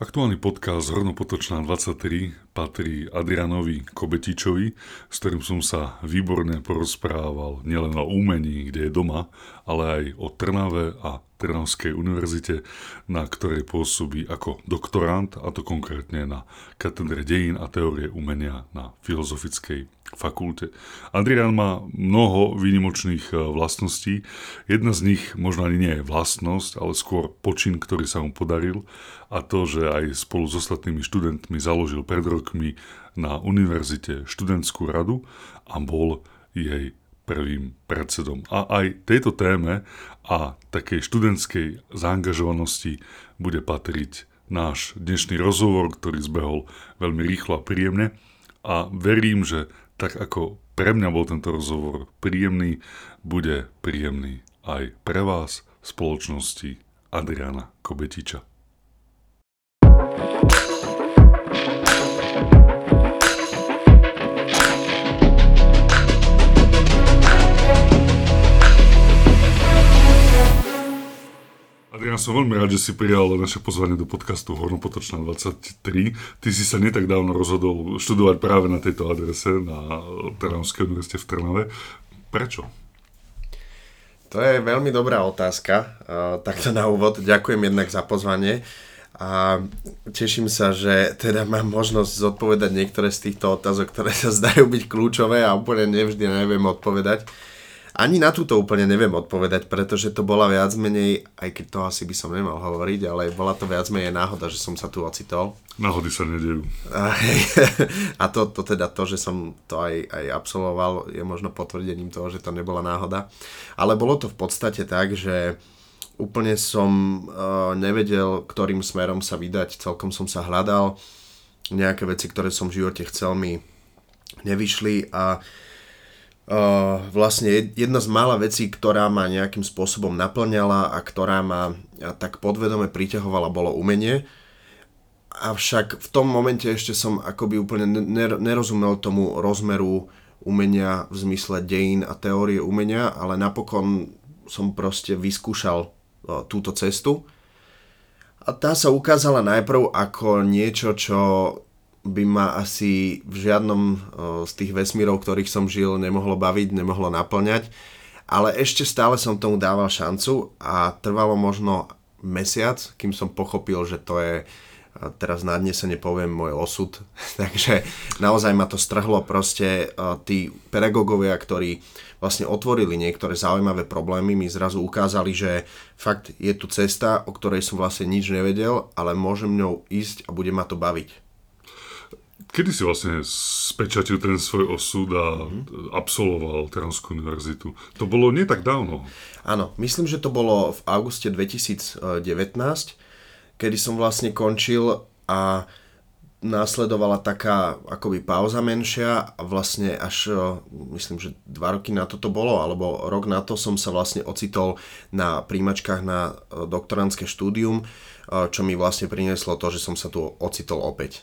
Aktuálny podcast Hornopotočná 23 patrí Adrianovi Kobetičovi, s ktorým som sa výborne porozprával nielen o umení, kde je doma, ale aj o Trnave a Trnavskej univerzite, na ktorej pôsobí ako doktorant, a to konkrétne na katedre dejín a teórie umenia na Filozofickej fakulte. Adrian má mnoho výnimočných e, vlastností. Jedna z nich možno ani nie je vlastnosť, ale skôr počin, ktorý sa mu podaril a to, že aj spolu s ostatnými študentmi založil pred rokmi na univerzite študentskú radu a bol jej prvým predsedom. A aj tejto téme a takej študentskej zaangažovanosti bude patriť náš dnešný rozhovor, ktorý zbehol veľmi rýchlo a príjemne. A verím, že tak ako pre mňa bol tento rozhovor príjemný, bude príjemný aj pre vás v spoločnosti Adriana Kobetiča. Adrian, som veľmi rád, že si prijal naše pozvanie do podcastu Hornopotočná 23. Ty si sa netak dávno rozhodol študovať práve na tejto adrese na Trnavskej univerzite v Trnave. Prečo? To je veľmi dobrá otázka. Takto na úvod ďakujem jednak za pozvanie a teším sa, že teda mám možnosť zodpovedať niektoré z týchto otázok, ktoré sa zdajú byť kľúčové a úplne nevždy neviem odpovedať. Ani na túto úplne neviem odpovedať, pretože to bola viac menej, aj keď to asi by som nemal hovoriť, ale bola to viac menej náhoda, že som sa tu ocitol. Náhody sa nedejú. A, a to, to teda to, že som to aj, aj absolvoval, je možno potvrdením toho, že to nebola náhoda. Ale bolo to v podstate tak, že úplne som uh, nevedel, ktorým smerom sa vydať, celkom som sa hľadal. Nejaké veci, ktoré som v živote chcel, mi nevyšli a uh, Uh, vlastne jedna z mála vecí, ktorá ma nejakým spôsobom naplňala a ktorá ma tak podvedome priťahovala, bolo umenie. Avšak v tom momente ešte som akoby úplne nerozumel tomu rozmeru umenia v zmysle dejín a teórie umenia, ale napokon som proste vyskúšal uh, túto cestu. A tá sa ukázala najprv ako niečo, čo by ma asi v žiadnom z tých vesmírov, ktorých som žil, nemohlo baviť, nemohlo naplňať. Ale ešte stále som tomu dával šancu a trvalo možno mesiac, kým som pochopil, že to je teraz na dne sa nepoviem môj osud, takže naozaj ma to strhlo proste tí pedagógovia, ktorí vlastne otvorili niektoré zaujímavé problémy, mi zrazu ukázali, že fakt je tu cesta, o ktorej som vlastne nič nevedel, ale môžem ňou ísť a bude ma to baviť. Kedy si vlastne spečatil ten svoj osud a mm-hmm. absolvoval Trnavskú univerzitu? To bolo nie tak dávno. Áno, myslím, že to bolo v auguste 2019, kedy som vlastne končil a následovala taká akoby pauza menšia a vlastne až, myslím, že dva roky na to to bolo, alebo rok na to som sa vlastne ocitol na príjmačkách na doktorantské štúdium, čo mi vlastne prinieslo to, že som sa tu ocitol opäť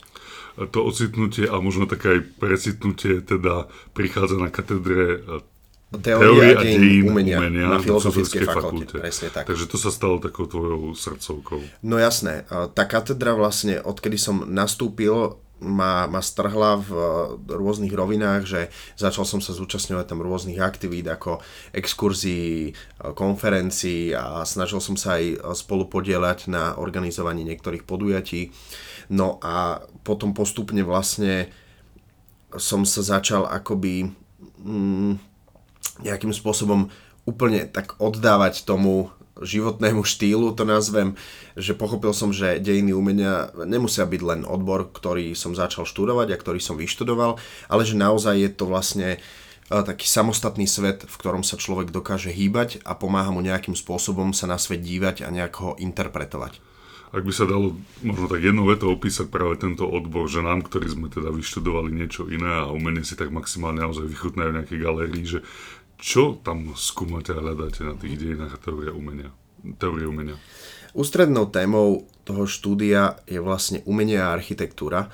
to ocitnutie a možno také aj precitnutie teda prichádza na katedre e, teórie a dejín umenia, umenia na filozofickej fakulte. fakulte. tak. Takže to sa stalo takou tvojou srdcovkou. No jasné, e, tá katedra vlastne, odkedy som nastúpil, ma, ma strhla v rôznych rovinách, že začal som sa zúčastňovať tam rôznych aktivít ako exkurzií, e, konferencií a snažil som sa aj spolu podielať na organizovaní niektorých podujatí. No a potom postupne vlastne som sa začal akoby mm, nejakým spôsobom úplne tak oddávať tomu životnému štýlu, to nazvem, že pochopil som, že dejiny umenia nemusia byť len odbor, ktorý som začal študovať a ktorý som vyštudoval, ale že naozaj je to vlastne e, taký samostatný svet, v ktorom sa človek dokáže hýbať a pomáha mu nejakým spôsobom sa na svet dívať a nejak ho interpretovať. Ak by sa dalo možno tak jednou vetou opísať práve tento odbor, že nám, ktorí sme teda vyštudovali niečo iné a umenie si tak maximálne naozaj vychutnajú nejaké galérii, že čo tam skúmate a hľadáte na tých dejinách a teórie umenia? Teórie umenia. Ústrednou témou toho štúdia je vlastne umenie a architektúra,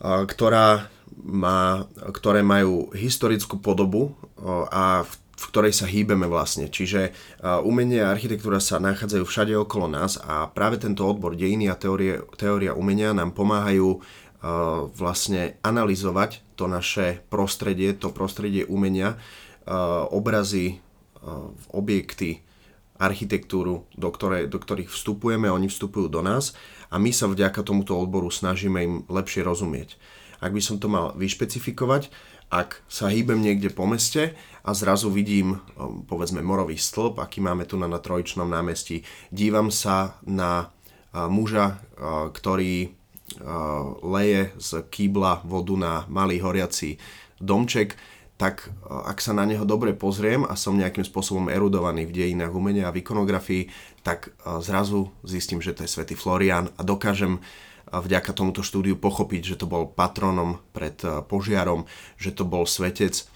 ktorá má, ktoré majú historickú podobu a v v ktorej sa hýbeme vlastne. Čiže umenie a architektúra sa nachádzajú všade okolo nás a práve tento odbor dejiny a teórie, teória umenia nám pomáhajú vlastne analyzovať to naše prostredie, to prostredie umenia, obrazy, objekty, architektúru, do, ktorej, do ktorých vstupujeme, oni vstupujú do nás a my sa vďaka tomuto odboru snažíme im lepšie rozumieť. Ak by som to mal vyšpecifikovať, ak sa hýbem niekde po meste a zrazu vidím, um, povedzme, morový stĺp, aký máme tu na, na Trojčnom námestí, dívam sa na muža, ktorý leje z kýbla vodu na malý horiaci domček, tak ak sa na neho dobre pozriem a som nejakým spôsobom erudovaný v dejinách umenia a v ikonografii, tak zrazu zistím, že to je svätý Florian a dokážem vďaka tomuto štúdiu pochopiť, že to bol patronom pred požiarom, že to bol svetec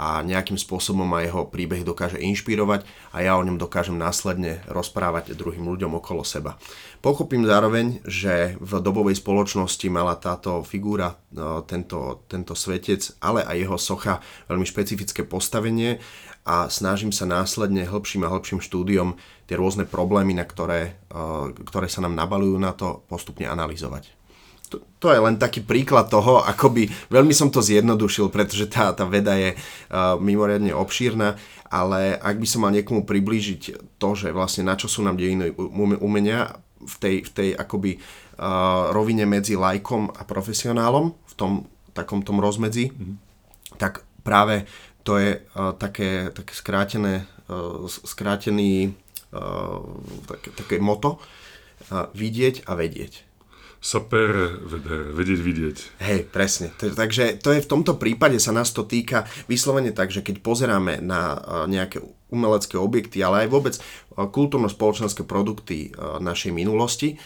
a nejakým spôsobom ma jeho príbeh dokáže inšpirovať a ja o ňom dokážem následne rozprávať druhým ľuďom okolo seba. Pochopím zároveň, že v dobovej spoločnosti mala táto figúra, eh, tento, tento svetec, ale aj jeho socha veľmi špecifické postavenie a snažím sa následne hĺbším a hĺbším štúdiom tie rôzne problémy, na ktoré, eh, ktoré sa nám nabalujú na to, postupne analyzovať. To, to je len taký príklad toho, akoby veľmi som to zjednodušil, pretože tá, tá veda je uh, mimoriadne obšírna, ale ak by som mal niekomu priblížiť to, že vlastne na čo sú nám dejiny umenia v tej, v tej akoby uh, rovine medzi lajkom a profesionálom, v tom takom tom rozmedzi, mm-hmm. tak práve to je uh, také, také skrátené, uh, skrátený uh, také, také moto uh, vidieť a vedieť. Saper, veder, vedieť, vidieť. Hej, presne. Takže to je v tomto prípade sa nás to týka vyslovene tak, že keď pozeráme na nejaké umelecké objekty, ale aj vôbec kultúrno-spoločenské produkty našej minulosti,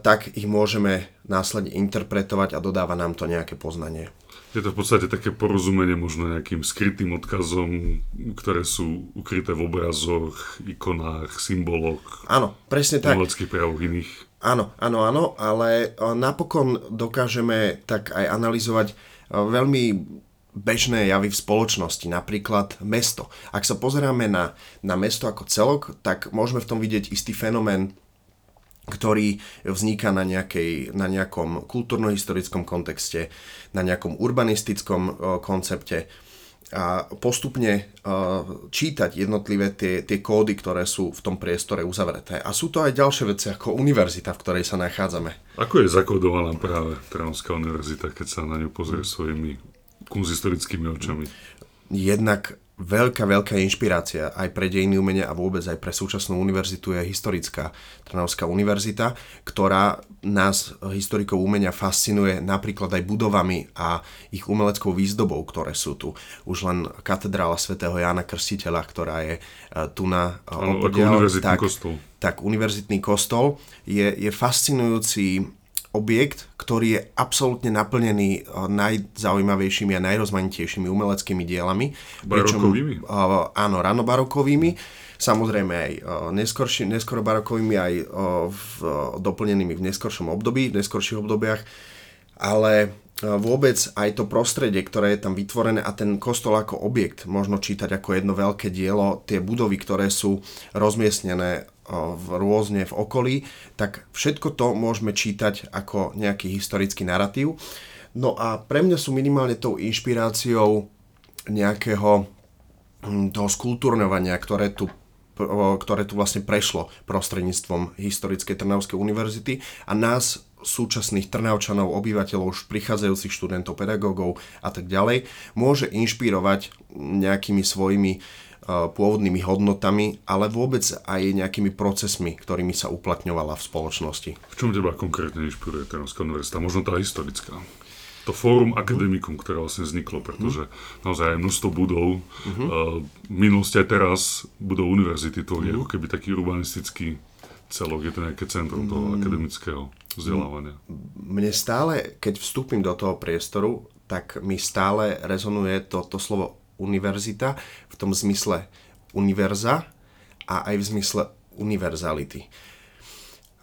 tak ich môžeme následne interpretovať a dodáva nám to nejaké poznanie. Je to v podstate také porozumenie možno nejakým skrytým odkazom, ktoré sú ukryté v obrazoch, ikonách, symboloch. Áno, presne tak. Umeleckých prejavoch iných. Áno, áno, áno, ale napokon dokážeme tak aj analyzovať veľmi bežné javy v spoločnosti, napríklad mesto. Ak sa pozeráme na, na mesto ako celok, tak môžeme v tom vidieť istý fenomén ktorý vzniká na, nejakej, na nejakom kultúrno-historickom kontexte, na nejakom urbanistickom uh, koncepte a postupne uh, čítať jednotlivé tie, tie kódy, ktoré sú v tom priestore uzavreté. A sú to aj ďalšie veci ako univerzita, v ktorej sa nachádzame. Ako je zakodovaná práve Trnavská univerzita, keď sa na ňu pozrie svojimi kunzistorickými očami? Jednak veľká, veľká inšpirácia aj pre dejiny umenia a vôbec aj pre súčasnú univerzitu je historická Trnavská univerzita, ktorá nás, historikov umenia, fascinuje napríklad aj budovami a ich umeleckou výzdobou, ktoré sú tu. Už len katedrála svätého Jána Krstiteľa, ktorá je e, tu na opodiel, tak, kostol. tak univerzitný kostol je, je fascinujúci objekt, ktorý je absolútne naplnený eh, najzaujímavejšími a najrozmanitejšími umeleckými dielami. Barokovými? Pričom, uh, áno, ranobarokovými. Samozrejme aj uh, neskoro barokovými, aj v, doplnenými v neskoršom období, v neskorších obdobiach. Ale vôbec aj to prostredie, ktoré je tam vytvorené a ten kostol ako objekt možno čítať ako jedno veľké dielo, tie budovy, ktoré sú rozmiestnené v rôzne v okolí, tak všetko to môžeme čítať ako nejaký historický narratív. No a pre mňa sú minimálne tou inšpiráciou nejakého hm, toho skultúrňovania, ktoré tu ktoré tu vlastne prešlo prostredníctvom historickej Trnavskej univerzity a nás súčasných Trnavčanov, obyvateľov, už prichádzajúcich študentov, pedagógov a tak ďalej, môže inšpirovať nejakými svojimi pôvodnými hodnotami, ale vôbec aj nejakými procesmi, ktorými sa uplatňovala v spoločnosti. V čom teba konkrétne inšpiruje Trnavská univerzita? Možno tá historická? To fórum akademikum, ktoré vlastne vzniklo, pretože naozaj aj množstvo budov, uh-huh. minulosti aj teraz budov univerzity, je uh-huh. ako keby taký urbanistický celok, je to nejaké centrum toho uh-huh. akademického vzdelávania. Mne stále, keď vstúpim do toho priestoru, tak mi stále rezonuje to, to slovo univerzita v tom zmysle univerza a aj v zmysle univerzality.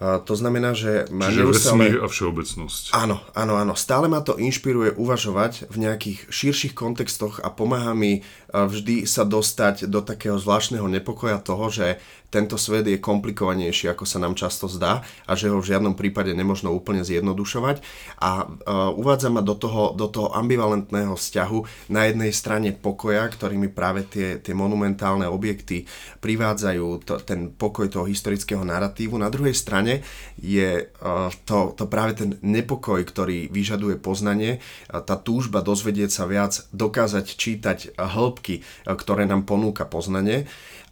To znamená, že má Čiže neustále... vesmír a všeobecnosť. Áno, áno, áno. Stále ma to inšpiruje uvažovať v nejakých širších kontextoch a pomáha mi vždy sa dostať do takého zvláštneho nepokoja toho, že tento svet je komplikovanejší, ako sa nám často zdá a že ho v žiadnom prípade nemožno úplne zjednodušovať a uh, uvádza ma do toho, do toho ambivalentného vzťahu na jednej strane pokoja, ktorými práve tie, tie monumentálne objekty privádzajú to, ten pokoj toho historického narratívu. Na druhej strane je uh, to, to práve ten nepokoj, ktorý vyžaduje poznanie, uh, tá túžba dozvedieť sa viac, dokázať čítať hĺbky, uh, ktoré nám ponúka poznanie.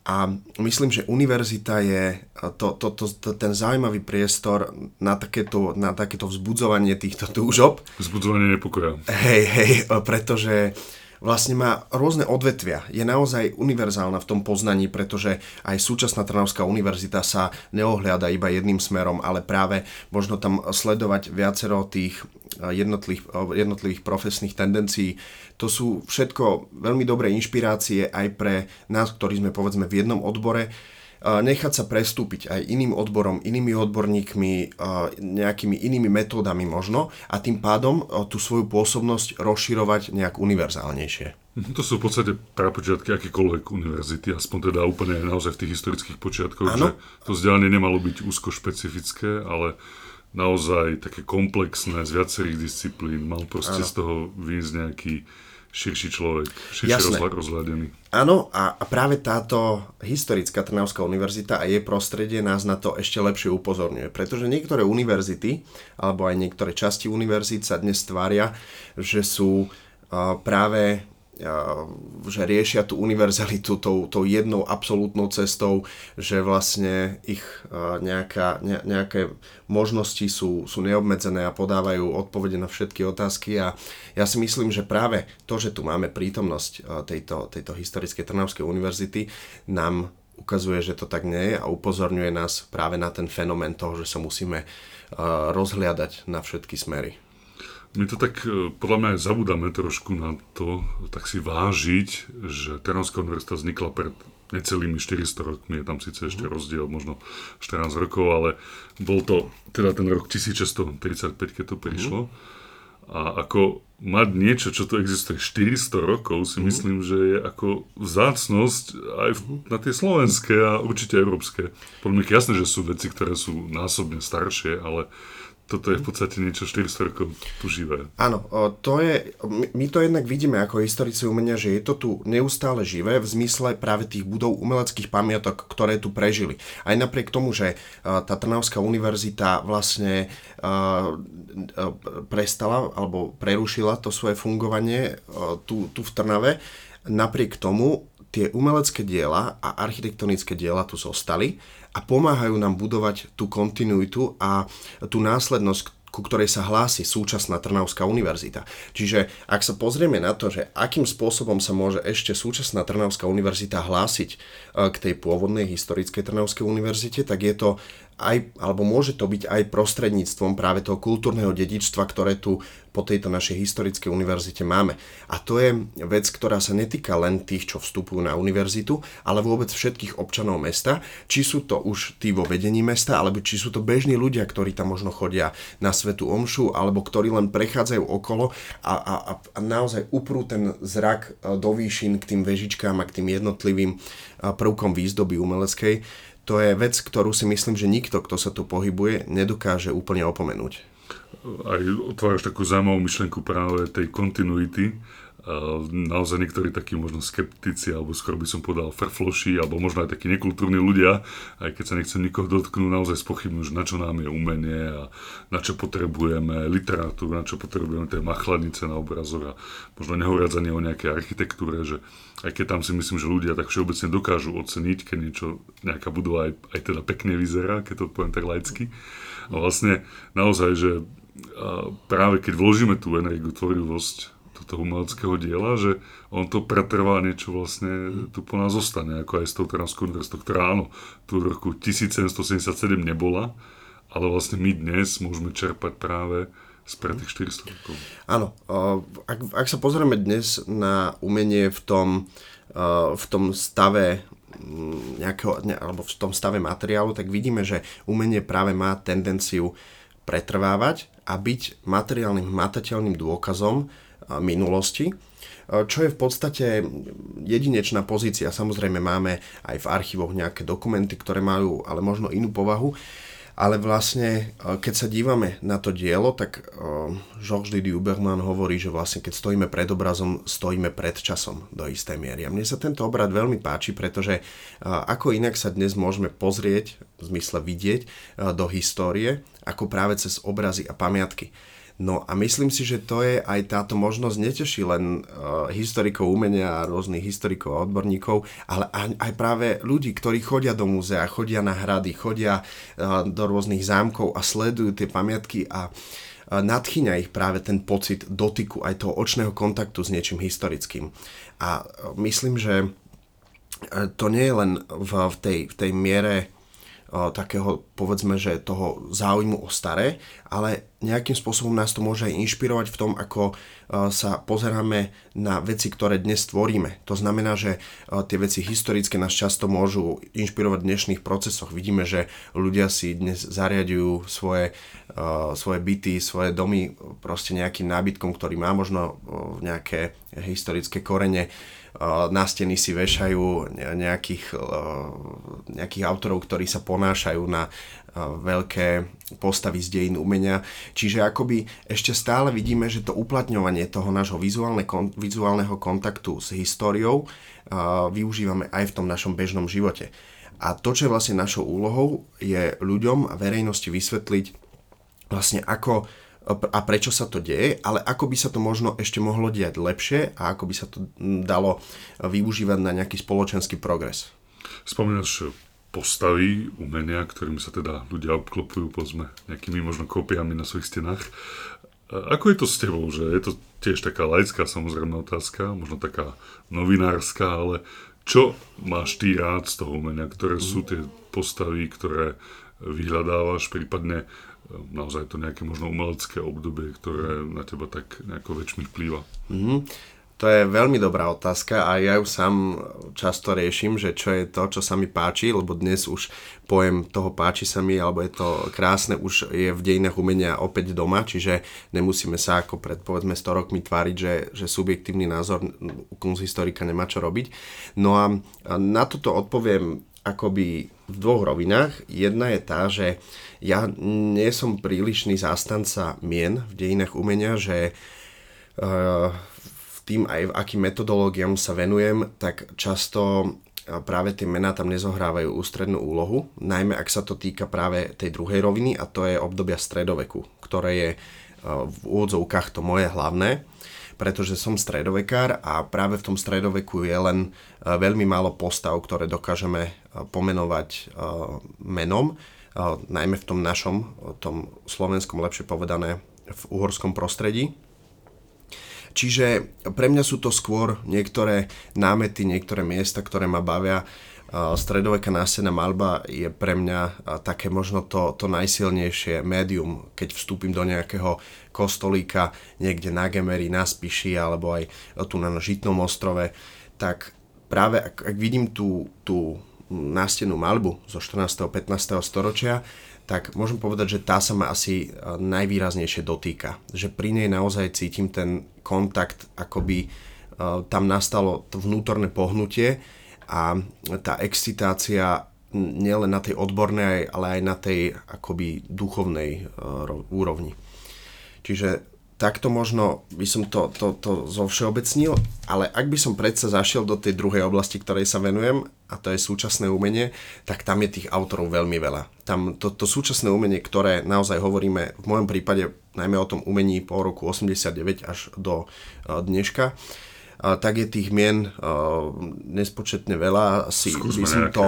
A myslím, že univerzita je to, to, to, to, ten zaujímavý priestor na takéto, na takéto vzbudzovanie týchto túžob. Vzbudzovanie nepokoja. Hej, hej, pretože vlastne má rôzne odvetvia. Je naozaj univerzálna v tom poznaní, pretože aj súčasná Trnavská univerzita sa neohliada iba jedným smerom, ale práve možno tam sledovať viacero tých jednotlivých, jednotlivých profesných tendencií to sú všetko veľmi dobré inšpirácie aj pre nás, ktorí sme povedzme v jednom odbore, nechať sa prestúpiť aj iným odborom, inými odborníkmi, nejakými inými metódami možno a tým pádom tú svoju pôsobnosť rozširovať nejak univerzálnejšie. To sú v podstate prapočiatky akékoľvek univerzity, aspoň teda úplne naozaj v tých historických počiatkoch, ano. že to vzdelanie nemalo byť úzko špecifické, ale naozaj také komplexné z viacerých disciplín. Mal proste ano. z toho výjsť nejaký širší človek, širší rozhľad, rozhľadený. Áno, a, a práve táto historická Trnavská univerzita a jej prostredie nás na to ešte lepšie upozorňuje, pretože niektoré univerzity, alebo aj niektoré časti univerzít sa dnes tvária, že sú uh, práve že riešia tú univerzalitu tou, tou jednou absolútnou cestou, že vlastne ich nejaká, ne, nejaké možnosti sú, sú neobmedzené a podávajú odpovede na všetky otázky a ja si myslím, že práve to, že tu máme prítomnosť tejto, tejto historickej Trnavskej univerzity nám ukazuje, že to tak nie je a upozorňuje nás práve na ten fenomén toho, že sa musíme rozhliadať na všetky smery. My to tak e, podľa mňa aj zabudáme trošku na to, tak si vážiť, že Trnavská univerzita vznikla pred necelými 400 rokmi, je tam síce ešte mhm. rozdiel, možno 14 rokov, ale bol to teda ten rok 1635, keď to prišlo. Mm. A ako mať niečo, čo tu existuje 400 rokov, si mm. myslím, že je ako vzácnosť aj v, na tie slovenské a určite európske. Podľa mňa jasné, že sú veci, ktoré sú násobne staršie, ale toto je v podstate niečo 400 rokov tu živé. Áno, to je, my to jednak vidíme ako historici umenia, že je to tu neustále živé v zmysle práve tých budov umeleckých pamiatok, ktoré tu prežili. Aj napriek tomu, že tá Trnavská univerzita vlastne prestala alebo prerušila to svoje fungovanie tu, tu v Trnave, napriek tomu tie umelecké diela a architektonické diela tu zostali a pomáhajú nám budovať tú kontinuitu a tú následnosť, ku ktorej sa hlási súčasná Trnavská univerzita. Čiže ak sa pozrieme na to, že akým spôsobom sa môže ešte súčasná Trnavská univerzita hlásiť e, k tej pôvodnej historickej Trnavskej univerzite, tak je to aj, alebo môže to byť aj prostredníctvom práve toho kultúrneho dedičstva, ktoré tu po tejto našej historickej univerzite máme. A to je vec, ktorá sa netýka len tých, čo vstupujú na univerzitu, ale vôbec všetkých občanov mesta, či sú to už tí vo vedení mesta, alebo či sú to bežní ľudia, ktorí tam možno chodia na svetu omšu, alebo ktorí len prechádzajú okolo a, a, a naozaj uprú ten zrak e, do výšin k tým vežičkám a k tým jednotlivým e, prvkom výzdoby umeleckej to je vec, ktorú si myslím, že nikto, kto sa tu pohybuje, nedokáže úplne opomenúť. Aj otváraš takú zaujímavú myšlenku práve tej kontinuity. Naozaj niektorí takí možno skeptici, alebo skoro by som povedal frfloši, alebo možno aj takí nekultúrni ľudia, aj keď sa nechcem nikoho dotknúť, naozaj spochybnú, že na čo nám je umenie a na čo potrebujeme literatúru, na čo potrebujeme tie machladnice na obrazok a možno nehovoriac ani o nejakej architektúre, že aj keď tam si myslím, že ľudia tak všeobecne dokážu oceniť, keď niečo, nejaká budova aj, aj teda pekne vyzerá, keď to poviem tak laicky. A vlastne naozaj, že práve keď vložíme tú energiu, tvorivosť do toho umeleckého diela, že on to pretrvá niečo vlastne tu po nás zostane, ako aj s tou Trnavskou ktorá áno, tu v roku 1777 nebola, ale vlastne my dnes môžeme čerpať práve spred tých 400 rokov. Áno, ak, ak sa pozrieme dnes na umenie v tom, v tom stave mm, nejakého, ne, alebo v tom stave materiálu, tak vidíme, že umenie práve má tendenciu pretrvávať a byť materiálnym hmatateľným dôkazom minulosti, čo je v podstate jedinečná pozícia. Samozrejme máme aj v archívoch nejaké dokumenty, ktoré majú ale možno inú povahu, ale vlastne, e, keď sa dívame na to dielo, tak Georges Didi Uberman hovorí, že vlastne keď stojíme pred obrazom, stojíme pred časom do istej miery. A mne sa tento obrad veľmi páči, pretože ako inak sa dnes môžeme pozrieť, v zmysle vidieť, do histórie, ako práve cez obrazy a pamiatky. No a myslím si, že to je aj táto možnosť neteší len uh, historikov umenia a rôznych historikov a odborníkov, ale aj, aj práve ľudí, ktorí chodia do múzea, chodia na hrady, chodia uh, do rôznych zámkov a sledujú tie pamiatky a uh, nadchýňa ich práve ten pocit dotyku, aj toho očného kontaktu s niečím historickým. A myslím, že to nie je len v, v, tej, v tej miere takého, povedzme, že toho záujmu o staré, ale nejakým spôsobom nás to môže aj inšpirovať v tom, ako sa pozeráme na veci, ktoré dnes tvoríme. To znamená, že tie veci historické nás často môžu inšpirovať v dnešných procesoch. Vidíme, že ľudia si dnes zariadujú svoje, svoje byty, svoje domy proste nejakým nábytkom, ktorý má možno nejaké historické korene na steny si vešajú nejakých, nejakých autorov, ktorí sa ponášajú na veľké postavy z dejín umenia. Čiže akoby ešte stále vidíme, že to uplatňovanie toho nášho vizuálne, vizuálneho kontaktu s históriou využívame aj v tom našom bežnom živote. A to, čo je vlastne našou úlohou, je ľuďom a verejnosti vysvetliť vlastne ako a prečo sa to deje, ale ako by sa to možno ešte mohlo diať lepšie a ako by sa to dalo využívať na nejaký spoločenský progres. Spomínaš postavy umenia, ktorými sa teda ľudia obklopujú, povedzme, nejakými možno kópiami na svojich stenách. Ako je to s tebou, že je to tiež taká laická samozrejme otázka, možno taká novinárska, ale čo máš ty rád z toho umenia, ktoré sú tie postavy, ktoré vyhľadávaš, prípadne naozaj to nejaké možno umelecké obdobie, ktoré na teba tak nejako väčšmi vplýva? Mm-hmm. To je veľmi dobrá otázka a ja ju sám často riešim, že čo je to, čo sa mi páči, lebo dnes už pojem toho páči sa mi, alebo je to krásne, už je v dejinách umenia opäť doma, čiže nemusíme sa ako pred povedzme 100 rokmi tváriť, že, že subjektívny názor kunsthistorika nemá čo robiť. No a na toto odpoviem akoby v dvoch rovinách. Jedna je tá, že ja nie som prílišný zástanca mien v dejinách umenia, že uh, tým aj akým metodológiám sa venujem, tak často práve tie mená tam nezohrávajú ústrednú úlohu, najmä ak sa to týka práve tej druhej roviny a to je obdobia stredoveku, ktoré je v úvodzovkách to moje hlavné pretože som stredovekár a práve v tom stredoveku je len e, veľmi málo postav, ktoré dokážeme e, pomenovať e, menom, najmä v tom našom, tom slovenskom lepšie povedané v uhorskom prostredí. Čiže pre mňa sú to skôr niektoré námety, niektoré miesta, ktoré ma bavia stredoveká nástená malba je pre mňa také možno to, to najsilnejšie médium, keď vstúpim do nejakého kostolíka niekde na Gemery, na Spiši alebo aj tu na Žitnom ostrove, tak práve ak, ak vidím tú, tú nástenú malbu zo 14. a 15. storočia, tak môžem povedať, že tá sa ma asi najvýraznejšie dotýka. Že pri nej naozaj cítim ten kontakt, akoby tam nastalo to vnútorné pohnutie, a tá excitácia nielen na tej odbornej, ale aj na tej akoby duchovnej uh, úrovni. Čiže takto možno by som to, to, to zovšeobecnil, ale ak by som predsa zašiel do tej druhej oblasti, ktorej sa venujem, a to je súčasné umenie, tak tam je tých autorov veľmi veľa. Tam to, to súčasné umenie, ktoré naozaj hovoríme, v mojom prípade najmä o tom umení po roku 89 až do uh, dneška, uh, tak je tých mien nespočetne veľa. Asi Skúsme by som to...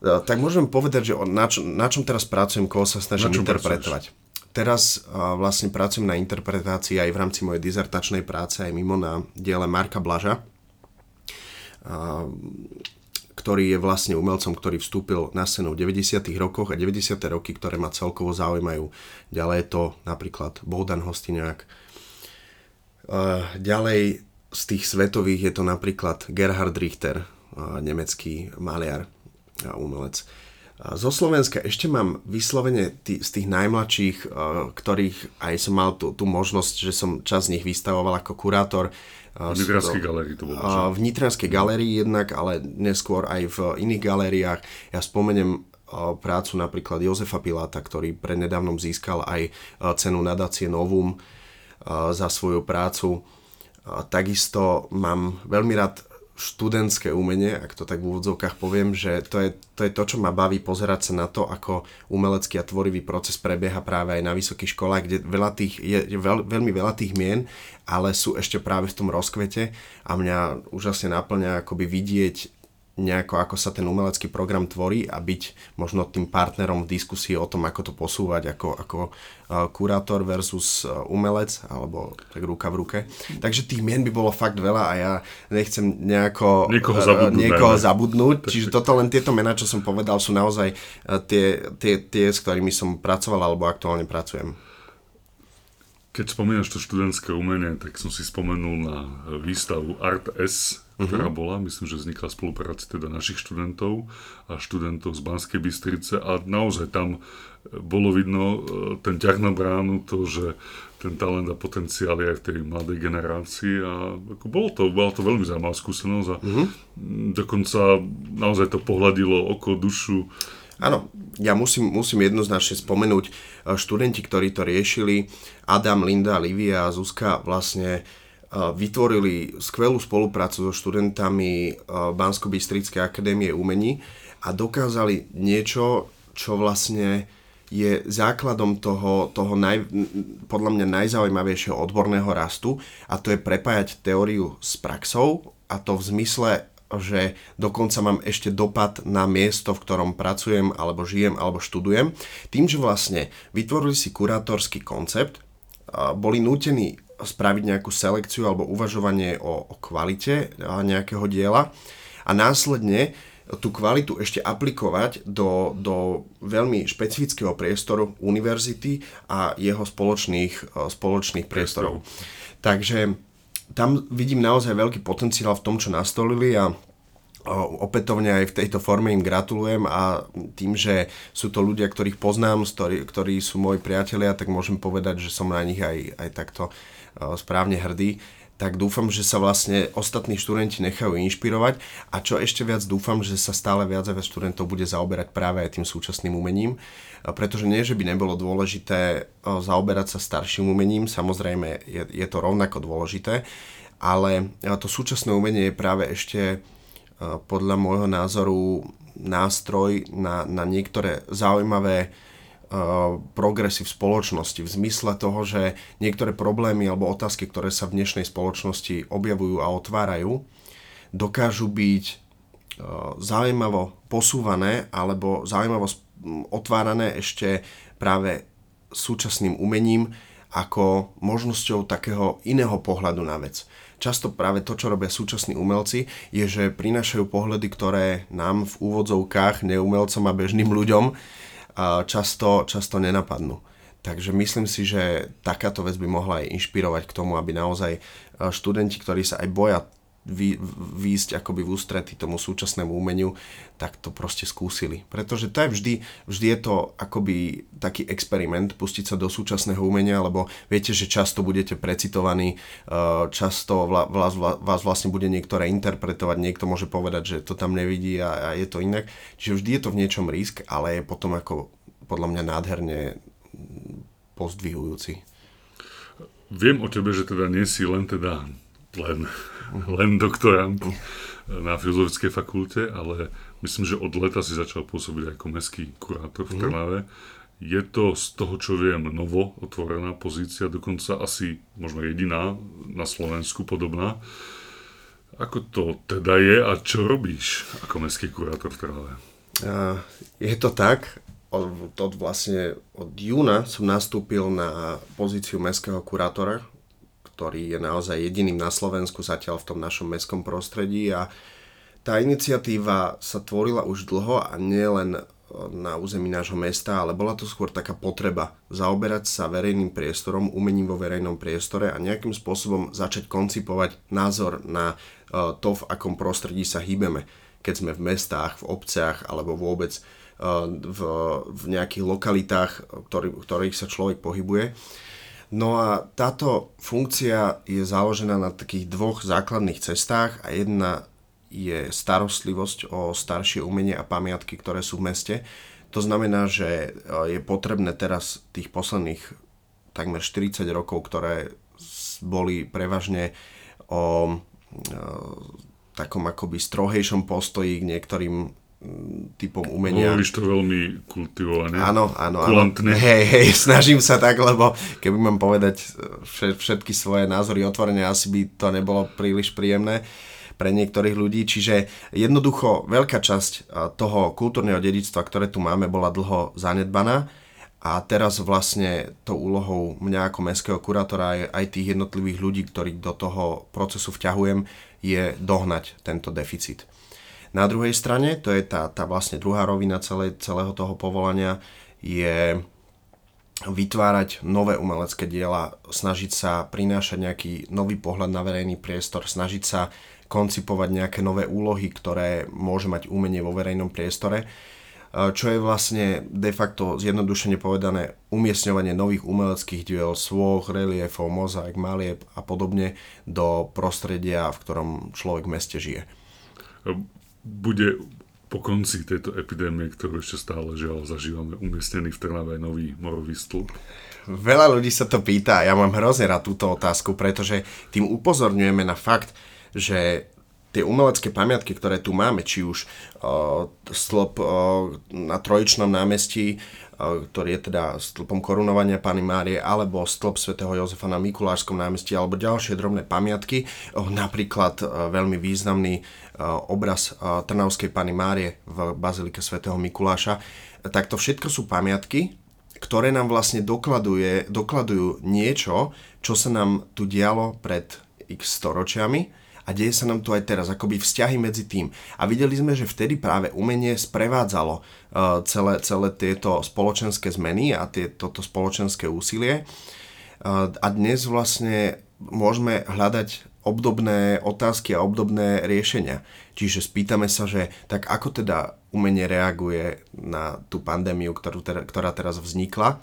Tak môžem povedať, že na, čo, na čom teraz pracujem, koho sa snažím interpretovať. Teraz vlastne pracujem na interpretácii aj v rámci mojej dizertačnej práce, aj mimo na diele Marka Blaža, ktorý je vlastne umelcom, ktorý vstúpil na scénu v 90. rokoch a 90. roky, ktoré ma celkovo zaujímajú. Ďalej je to napríklad Bohdan Hostiniak. Ďalej z tých svetových je to napríklad Gerhard Richter, nemecký maliar a umelec. Zo Slovenska ešte mám vyslovene tý, z tých najmladších, ktorých aj som mal tú, tú možnosť, že som čas z nich vystavoval ako kurátor. V Nitranskej galérii to bolo. V Nitranskej galérii jednak, ale neskôr aj v iných galériách. Ja spomeniem prácu napríklad Jozefa Piláta, ktorý prednedávnom získal aj cenu nadácie Novum za svoju prácu. Takisto mám veľmi rád študentské umenie, ak to tak v úvodzovkách poviem, že to je, to je to, čo ma baví pozerať sa na to, ako umelecký a tvorivý proces prebieha práve aj na vysokých školách, kde veľa tých, je, veľ, veľmi veľa tých mien, ale sú ešte práve v tom rozkvete a mňa úžasne naplňa akoby vidieť nejako, ako sa ten umelecký program tvorí a byť možno tým partnerom v diskusii o tom, ako to posúvať ako, ako kurátor versus umelec, alebo tak ruka v ruke. Takže tých mien by bolo fakt veľa a ja nechcem nejako niekoho zabudnúť. Niekoho zabudnúť. Čiže toto len tieto mená, čo som povedal, sú naozaj tie, tie, tie, s ktorými som pracoval alebo aktuálne pracujem. Keď spomínaš to študentské umenie, tak som si spomenul na výstavu Art S, ktorá uh-huh. bola, myslím, že vznikla spolupráci teda našich študentov a študentov z Banskej Bystrice a naozaj tam e, bolo vidno e, ten ťah na bránu, to, že ten talent a potenciál je aj v tej mladej generácii a ako bolo to, bola to veľmi zaujímavá skúsenosť a uh-huh. dokonca naozaj to pohľadilo oko, dušu. Áno, ja musím, musím jednoznačne spomenúť e, študenti, ktorí to riešili, Adam, Linda, Livia a Zuzka vlastne vytvorili skvelú spoluprácu so študentami Bansko-Bystrickej akadémie umení a dokázali niečo, čo vlastne je základom toho, toho naj, podľa mňa najzaujímavejšieho odborného rastu a to je prepájať teóriu s praxou a to v zmysle, že dokonca mám ešte dopad na miesto, v ktorom pracujem alebo žijem alebo študujem. Tým, že vlastne vytvorili si kurátorský koncept, boli nútení spraviť nejakú selekciu alebo uvažovanie o, o kvalite nejakého diela a následne tú kvalitu ešte aplikovať do, do veľmi špecifického priestoru univerzity a jeho spoločných, spoločných priestorov. Takže tam vidím naozaj veľký potenciál v tom, čo nastolili a opätovne aj v tejto forme im gratulujem a tým, že sú to ľudia, ktorých poznám, ktorí, ktorí sú moji priatelia, tak môžem povedať, že som na nich aj, aj takto správne hrdý tak dúfam, že sa vlastne ostatní študenti nechajú inšpirovať. A čo ešte viac dúfam, že sa stále viac a viac študentov bude zaoberať práve aj tým súčasným umením, pretože nie, že by nebolo dôležité zaoberať sa starším umením, samozrejme je, je to rovnako dôležité, ale to súčasné umenie je práve ešte podľa môjho názoru nástroj na, na niektoré zaujímavé progresy v spoločnosti v zmysle toho, že niektoré problémy alebo otázky, ktoré sa v dnešnej spoločnosti objavujú a otvárajú, dokážu byť zaujímavo posúvané alebo zaujímavo otvárané ešte práve súčasným umením ako možnosťou takého iného pohľadu na vec. Často práve to, čo robia súčasní umelci, je, že prinášajú pohľady, ktoré nám v úvodzovkách, neumelcom a bežným ľuďom často, často nenapadnú. Takže myslím si, že takáto vec by mohla aj inšpirovať k tomu, aby naozaj študenti, ktorí sa aj boja vy, výjsť akoby v ústretí tomu súčasnému umeniu, tak to proste skúsili. Pretože to je vždy, vždy je to akoby taký experiment, pustiť sa do súčasného umenia, lebo viete, že často budete precitovaní, eh, často vás, vás vlastne bude niektoré interpretovať, niekto môže povedať, že to tam nevidí a, a je to inak. Čiže vždy je to v niečom risk, ale je potom ako podľa mňa nádherne pozdvihujúci. Viem o tebe, že teda nie si len teda len, len doktorant na Filozofickej fakulte, ale myslím, že od leta si začal pôsobiť ako mestský kurátor v mhm. Trnave. Je to z toho, čo viem, novo otvorená pozícia, dokonca asi možno jediná na Slovensku podobná. Ako to teda je a čo robíš ako mestský kurátor v Trnave? Je to tak. Od, od vlastne od júna som nastúpil na pozíciu mestského kurátora ktorý je naozaj jediným na Slovensku zatiaľ v tom našom mestskom prostredí a tá iniciatíva sa tvorila už dlho a nie len na území nášho mesta, ale bola to skôr taká potreba zaoberať sa verejným priestorom, umením vo verejnom priestore a nejakým spôsobom začať koncipovať názor na to, v akom prostredí sa hýbeme. Keď sme v mestách, v obciach alebo vôbec v, v nejakých lokalitách, ktorý, ktorých sa človek pohybuje. No a táto funkcia je založená na takých dvoch základných cestách a jedna je starostlivosť o staršie umenie a pamiatky, ktoré sú v meste. To znamená, že e, je potrebné teraz tých posledných takmer 40 rokov, ktoré boli prevažne o e, takom akoby strohejšom postoji k niektorým typom umenia. Hovoríš to veľmi kultivované. Áno, áno, áno. Hej, hej, snažím sa tak, lebo keby mám povedať všetky svoje názory otvorene, asi by to nebolo príliš príjemné pre niektorých ľudí. Čiže jednoducho veľká časť toho kultúrneho dedictva, ktoré tu máme, bola dlho zanedbaná. A teraz vlastne tou úlohou mňa ako mestského kurátora aj, aj tých jednotlivých ľudí, ktorých do toho procesu vťahujem, je dohnať tento deficit. Na druhej strane, to je tá, tá vlastne druhá rovina celé, celého toho povolania, je vytvárať nové umelecké diela, snažiť sa prinášať nejaký nový pohľad na verejný priestor, snažiť sa koncipovať nejaké nové úlohy, ktoré môže mať umenie vo verejnom priestore, čo je vlastne de facto zjednodušene povedané umiestňovanie nových umeleckých diel, svoch, reliefov, mozaik, malieb a podobne do prostredia, v ktorom človek v meste žije bude po konci tejto epidémie, ktorú ešte stále žiaľ zažívame, umiestnený v Trnave nový morový stĺp? Veľa ľudí sa to pýta a ja mám hrozne rád túto otázku, pretože tým upozorňujeme na fakt, že tie umelecké pamiatky, ktoré tu máme, či už uh, stĺp uh, na Trojičnom námestí, ktorý je teda stĺpom korunovania Pany Márie, alebo stĺp svätého Jozefa na Mikulášskom námestí, alebo ďalšie drobné pamiatky, uh, napríklad uh, veľmi významný obraz Trnavskej Pany Márie v Bazilike svätého Mikuláša, tak to všetko sú pamiatky, ktoré nám vlastne dokladuje, dokladujú niečo, čo sa nám tu dialo pred x storočiami a deje sa nám to aj teraz, akoby vzťahy medzi tým. A videli sme, že vtedy práve umenie sprevádzalo uh, celé, celé tieto spoločenské zmeny a tie, toto spoločenské úsilie. Uh, a dnes vlastne môžeme hľadať obdobné otázky a obdobné riešenia. Čiže spýtame sa, že tak ako teda umenie reaguje na tú pandémiu, ktorú ktorá teraz vznikla,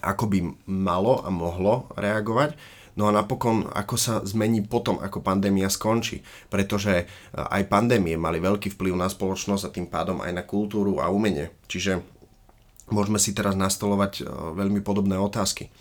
ako by malo a mohlo reagovať No a napokon, ako sa zmení potom, ako pandémia skončí. Pretože e, aj pandémie mali veľký vplyv na spoločnosť a tým pádom aj na kultúru a umenie. Čiže môžeme si teraz nastolovať e, veľmi podobné otázky.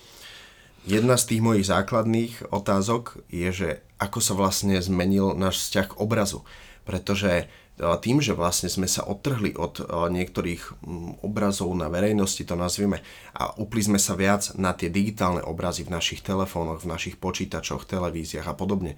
Jedna z tých mojich základných otázok je, že ako sa vlastne zmenil náš vzťah k obrazu. Pretože tým, že vlastne sme sa odtrhli od niektorých obrazov na verejnosti, to nazvime, a upli sme sa viac na tie digitálne obrazy v našich telefónoch, v našich počítačoch, televíziách a podobne,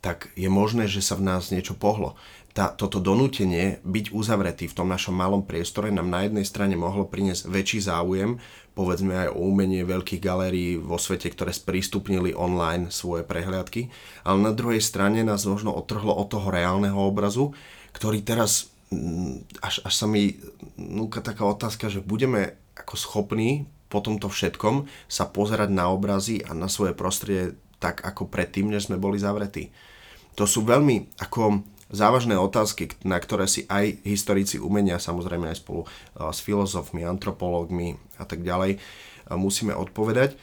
tak je možné, že sa v nás niečo pohlo. Tá, toto donútenie byť uzavretý v tom našom malom priestore nám na jednej strane mohlo priniesť väčší záujem, povedzme aj o umenie veľkých galérií vo svete, ktoré sprístupnili online svoje prehliadky, ale na druhej strane nás možno otrhlo od toho reálneho obrazu, ktorý teraz, mm, až, až sa mi núka taká otázka, že budeme ako schopní po tomto všetkom sa pozerať na obrazy a na svoje prostredie tak ako predtým, než sme boli zavretí. To sú veľmi ako závažné otázky, na ktoré si aj historici umenia, samozrejme aj spolu s filozofmi, antropológmi a tak ďalej, musíme odpovedať.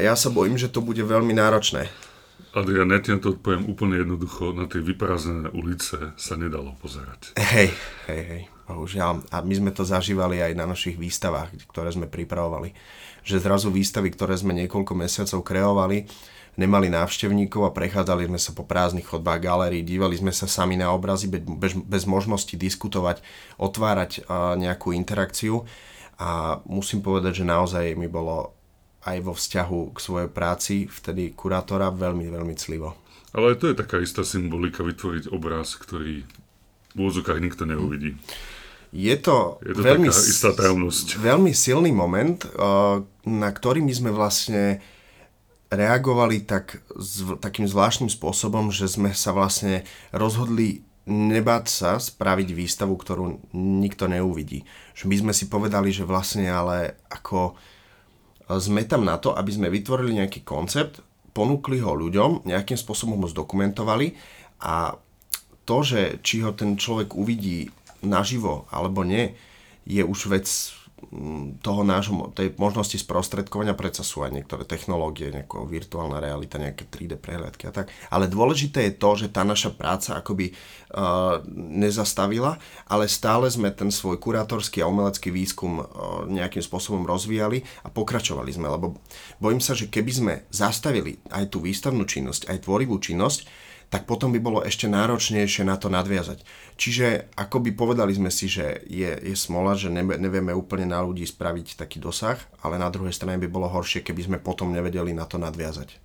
Ja sa bojím, že to bude veľmi náročné. Adrian, ja ti na to odpoviem úplne jednoducho. Na tie vyprázdnené ulice sa nedalo pozerať. Hej, hej, hej. Bohužiaľ. A my sme to zažívali aj na našich výstavách, ktoré sme pripravovali. Že zrazu výstavy, ktoré sme niekoľko mesiacov kreovali, nemali návštevníkov a prechádzali sme sa po prázdnych chodbách galérií, dívali sme sa sami na obrazy bez, bez možnosti diskutovať, otvárať nejakú interakciu a musím povedať, že naozaj mi bolo aj vo vzťahu k svojej práci, vtedy kurátora, veľmi, veľmi clivo. Ale to je taká istá symbolika vytvoriť obraz, ktorý v úvodzokách nikto neuvidí. Je to, je to veľmi, taká istá tajomnosť. veľmi silný moment, eh, na ktorý my sme vlastne reagovali tak, takým zvláštnym spôsobom, že sme sa vlastne rozhodli nebáť sa spraviť výstavu, ktorú nikto neuvidí. Že my sme si povedali, že vlastne ale ako sme tam na to, aby sme vytvorili nejaký koncept, ponúkli ho ľuďom, nejakým spôsobom ho zdokumentovali a to, že či ho ten človek uvidí naživo alebo nie, je už vec toho nášho, tej možnosti sprostredkovania, predsa sú aj niektoré technológie, nejaká virtuálna realita, nejaké 3D prehľadky a tak. Ale dôležité je to, že tá naša práca akoby uh, nezastavila, ale stále sme ten svoj kurátorský a umelecký výskum uh, nejakým spôsobom rozvíjali a pokračovali sme, lebo bojím sa, že keby sme zastavili aj tú výstavnú činnosť, aj tvorivú činnosť, tak potom by bolo ešte náročnejšie na to nadviazať. Čiže ako by povedali sme si, že je, je smola, že nevieme úplne na ľudí spraviť taký dosah, ale na druhej strane by bolo horšie, keby sme potom nevedeli na to nadviazať.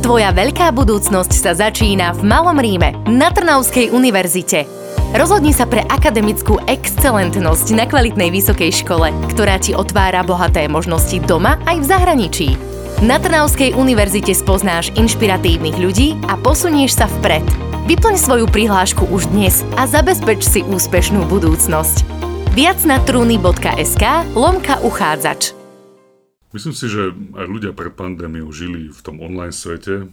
Tvoja veľká budúcnosť sa začína v Malom Ríme na Trnavskej univerzite. Rozhodni sa pre akademickú excelentnosť na kvalitnej vysokej škole, ktorá ti otvára bohaté možnosti doma aj v zahraničí. Na Trnavskej univerzite spoznáš inšpiratívnych ľudí a posunieš sa vpred. Vyplň svoju prihlášku už dnes a zabezpeč si úspešnú budúcnosť. Viac na trúny.sk lomka uchádzač. Myslím si, že aj ľudia pred pandémiou žili v tom online svete.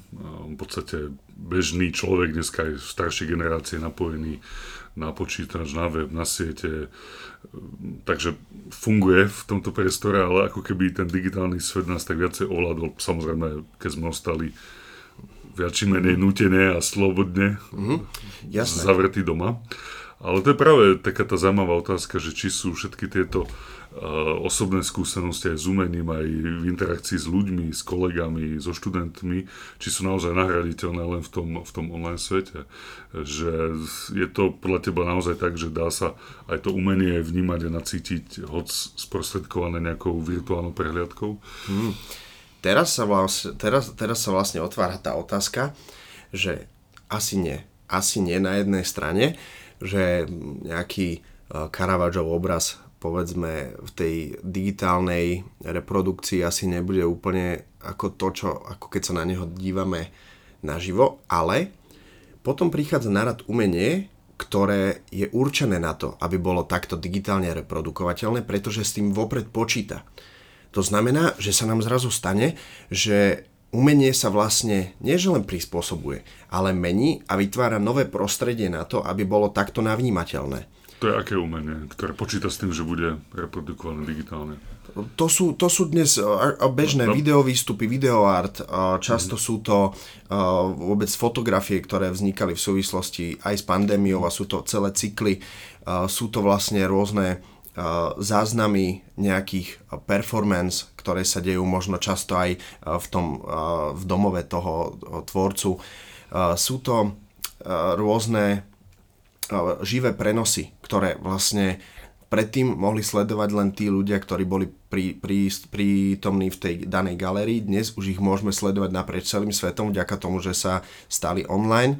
V podstate bežný človek, dneska aj v staršej generácie napojený na počítač, na web, na siete. Takže funguje v tomto priestore, ale ako keby ten digitálny svet nás tak viacej ovládol. Samozrejme, keď sme ostali viac či menej nutené a slobodne mm-hmm. zavretí doma. Ale to je práve taká tá zaujímavá otázka, že či sú všetky tieto osobné skúsenosti aj s umením, aj v interakcii s ľuďmi, s kolegami, so študentmi, či sú naozaj nahraditeľné len v tom, v tom online svete. Že je to podľa teba naozaj tak, že dá sa aj to umenie vnímať a nacítiť, hoc sprostredkované nejakou virtuálnou prehliadkou? Hmm. Teraz, sa vlastne, teraz, teraz sa vlastne otvára tá otázka, že asi nie. Asi nie na jednej strane, že nejaký Caravaggio obraz povedzme v tej digitálnej reprodukcii asi nebude úplne ako to, čo, ako keď sa na neho dívame naživo, ale potom prichádza narad umenie, ktoré je určené na to, aby bolo takto digitálne reprodukovateľné, pretože s tým vopred počíta. To znamená, že sa nám zrazu stane, že umenie sa vlastne nie že len prispôsobuje, ale mení a vytvára nové prostredie na to, aby bolo takto navnímateľné. To je aké umenie, ktoré počíta s tým, že bude reprodukované digitálne? To sú, to sú dnes bežné no. videovýstupy, videoart, často mm. sú to vôbec fotografie, ktoré vznikali v súvislosti aj s pandémiou a sú to celé cykly, sú to vlastne rôzne záznamy nejakých performance, ktoré sa dejú možno často aj v, tom, v domove toho tvorcu. Sú to rôzne živé prenosy, ktoré vlastne predtým mohli sledovať len tí ľudia, ktorí boli prí, prí, prítomní v tej danej galerii. Dnes už ich môžeme sledovať naprieč celým svetom vďaka tomu, že sa stali online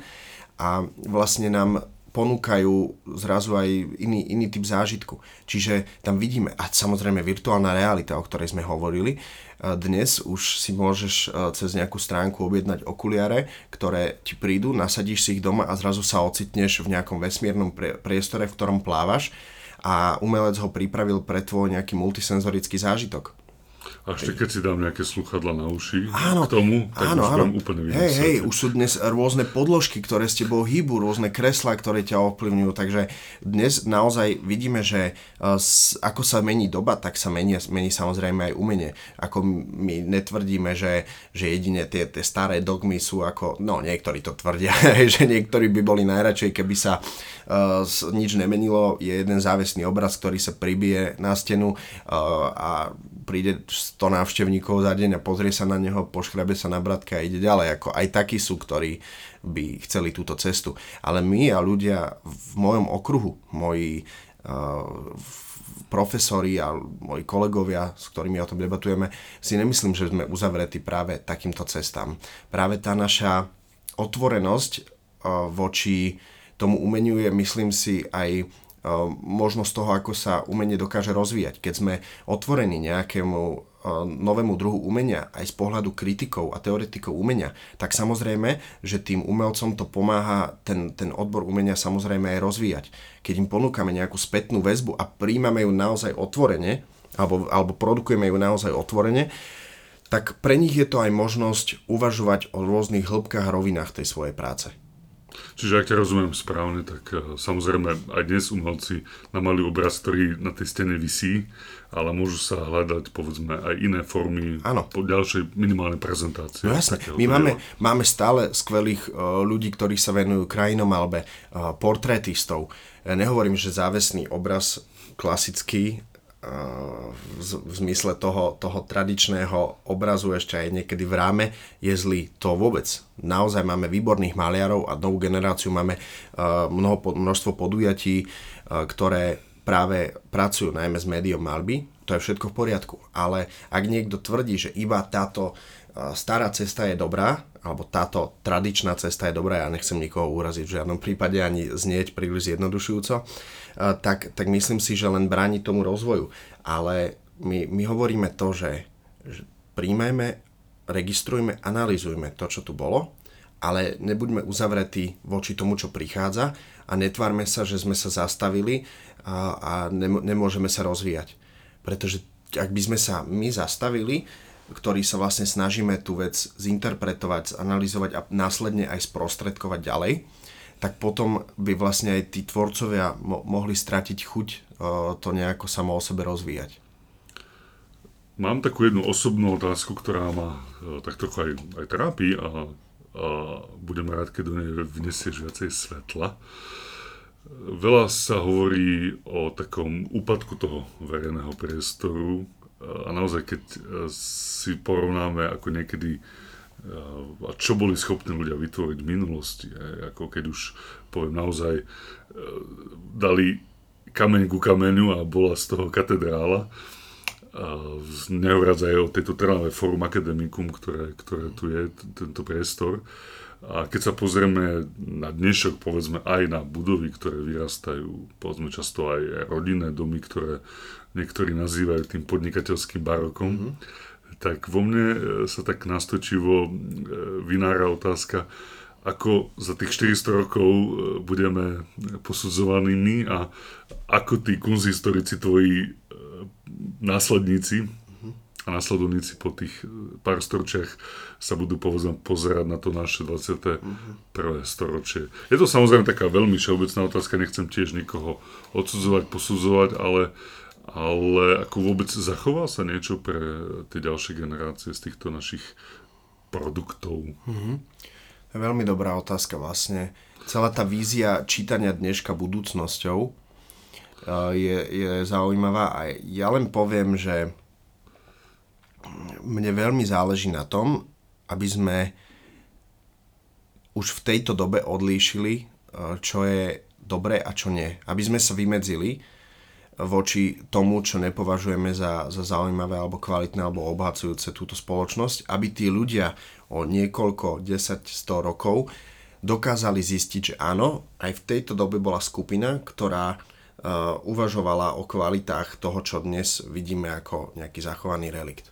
a vlastne nám ponúkajú zrazu aj iný, iný typ zážitku. Čiže tam vidíme, a samozrejme virtuálna realita, o ktorej sme hovorili, dnes už si môžeš cez nejakú stránku objednať okuliare, ktoré ti prídu, nasadíš si ich doma a zrazu sa ocitneš v nejakom vesmírnom priestore, v ktorom plávaš a umelec ho pripravil pre tvoj nejaký multisenzorický zážitok. A ešte keď si dám nejaké sluchadla na uši áno, k tomu, tak áno, už áno. úplne Hej, hej, už sú dnes rôzne podložky, ktoré s tebou hýbu, rôzne kreslá, ktoré ťa ovplyvňujú, takže dnes naozaj vidíme, že uh, ako sa mení doba, tak sa mení, mení samozrejme aj umenie. Ako my netvrdíme, že, že jedine tie, tie staré dogmy sú ako, no niektorí to tvrdia, že niektorí by boli najradšej, keby sa uh, nič nemenilo, je jeden závesný obraz, ktorý sa pribije na stenu uh, a príde 100 návštevníkov za deň a pozrie sa na neho, poškrabe sa na bratka a ide ďalej. Ako aj takí sú, ktorí by chceli túto cestu. Ale my a ľudia v mojom okruhu, moji uh, profesori a moji kolegovia, s ktorými o tom debatujeme, si nemyslím, že sme uzavretí práve takýmto cestám. Práve tá naša otvorenosť uh, voči tomu umeniu je, myslím si, aj možnosť toho, ako sa umenie dokáže rozvíjať. Keď sme otvorení nejakému novému druhu umenia aj z pohľadu kritikov a teoretikov umenia, tak samozrejme, že tým umelcom to pomáha ten, ten odbor umenia samozrejme aj rozvíjať. Keď im ponúkame nejakú spätnú väzbu a príjmame ju naozaj otvorene, alebo, alebo produkujeme ju naozaj otvorene, tak pre nich je to aj možnosť uvažovať o rôznych hĺbkach a rovinách tej svojej práce. Čiže ak ťa rozumiem správne, tak uh, samozrejme aj dnes umelci namali obraz, ktorý na tej stene visí, ale môžu sa hľadať povedzme aj iné formy Áno. po ďalšej minimálnej prezentácie. No takého my máme, diela. máme stále skvelých uh, ľudí, ktorí sa venujú krajinom alebo uh, portrétistov. Ja nehovorím, že závesný obraz klasický v, zmysle toho, toho tradičného obrazu ešte aj niekedy v ráme je zlý. To vôbec. Naozaj máme výborných maliarov a novú generáciu máme uh, mnoho, množstvo podujatí, uh, ktoré práve pracujú najmä s médiom malby, to je všetko v poriadku. Ale ak niekto tvrdí, že iba táto uh, stará cesta je dobrá, alebo táto tradičná cesta je dobrá, ja nechcem nikoho uraziť v žiadnom prípade ani znieť príliš zjednodušujúco, tak, tak myslím si, že len bráni tomu rozvoju. Ale my, my hovoríme to, že, že príjmajme, registrujme, analýzujme to, čo tu bolo, ale nebuďme uzavretí voči tomu, čo prichádza a netvárme sa, že sme sa zastavili a, a nem- nemôžeme sa rozvíjať. Pretože ak by sme sa my zastavili, ktorí sa vlastne snažíme tú vec zinterpretovať, zanalizovať a následne aj sprostredkovať ďalej, tak potom by vlastne aj tí tvorcovia mo- mohli stratiť chuť e, to nejako samo o sebe rozvíjať. Mám takú jednu osobnú otázku, ktorá ma e, tak trochu aj, aj trápi a, a budem rád, keď do nej vnesieš viacej svetla. Veľa sa hovorí o takom úpadku toho verejného priestoru a naozaj, keď e, si porovnáme ako niekedy e, a čo boli schopní ľudia vytvoriť v minulosti, ako keď už poviem naozaj e, dali kameň ku kameňu a bola z toho katedrála, nehovoriac aj o tejto Trnave Forum Academicum, ktoré, ktoré tu je, tento priestor. A keď sa pozrieme na dnešok, povedzme aj na budovy, ktoré vyrastajú, povedzme často aj rodinné domy, ktoré niektorí nazývajú tým podnikateľským barokom, mm-hmm. Tak vo mne e, sa tak nastočivo e, vynára otázka, ako za tých 400 rokov e, budeme posudzovanými a ako tí kunzistorici tvoji následníci a následovníci po tých pár storočiach sa budú povedzme pozerať na to naše 21. storočie. Je to samozrejme taká veľmi všeobecná otázka, nechcem tiež nikoho odsudzovať, posudzovať, ale, ale ako vôbec zachová sa niečo pre tie ďalšie generácie z týchto našich produktov? To je veľmi dobrá otázka vlastne. Celá tá vízia čítania dneška budúcnosťou eh, je, je zaujímavá a ja len poviem, že mne veľmi záleží na tom, aby sme už v tejto dobe odlíšili, eh, čo je dobré a čo nie. Aby sme sa vymedzili voči tomu, čo nepovažujeme za, za zaujímavé alebo kvalitné alebo obhacujúce túto spoločnosť, aby tí ľudia o niekoľko, 10, 100 rokov dokázali zistiť, že áno, aj v tejto dobe bola skupina, ktorá uh, uvažovala o kvalitách toho, čo dnes vidíme ako nejaký zachovaný relikt.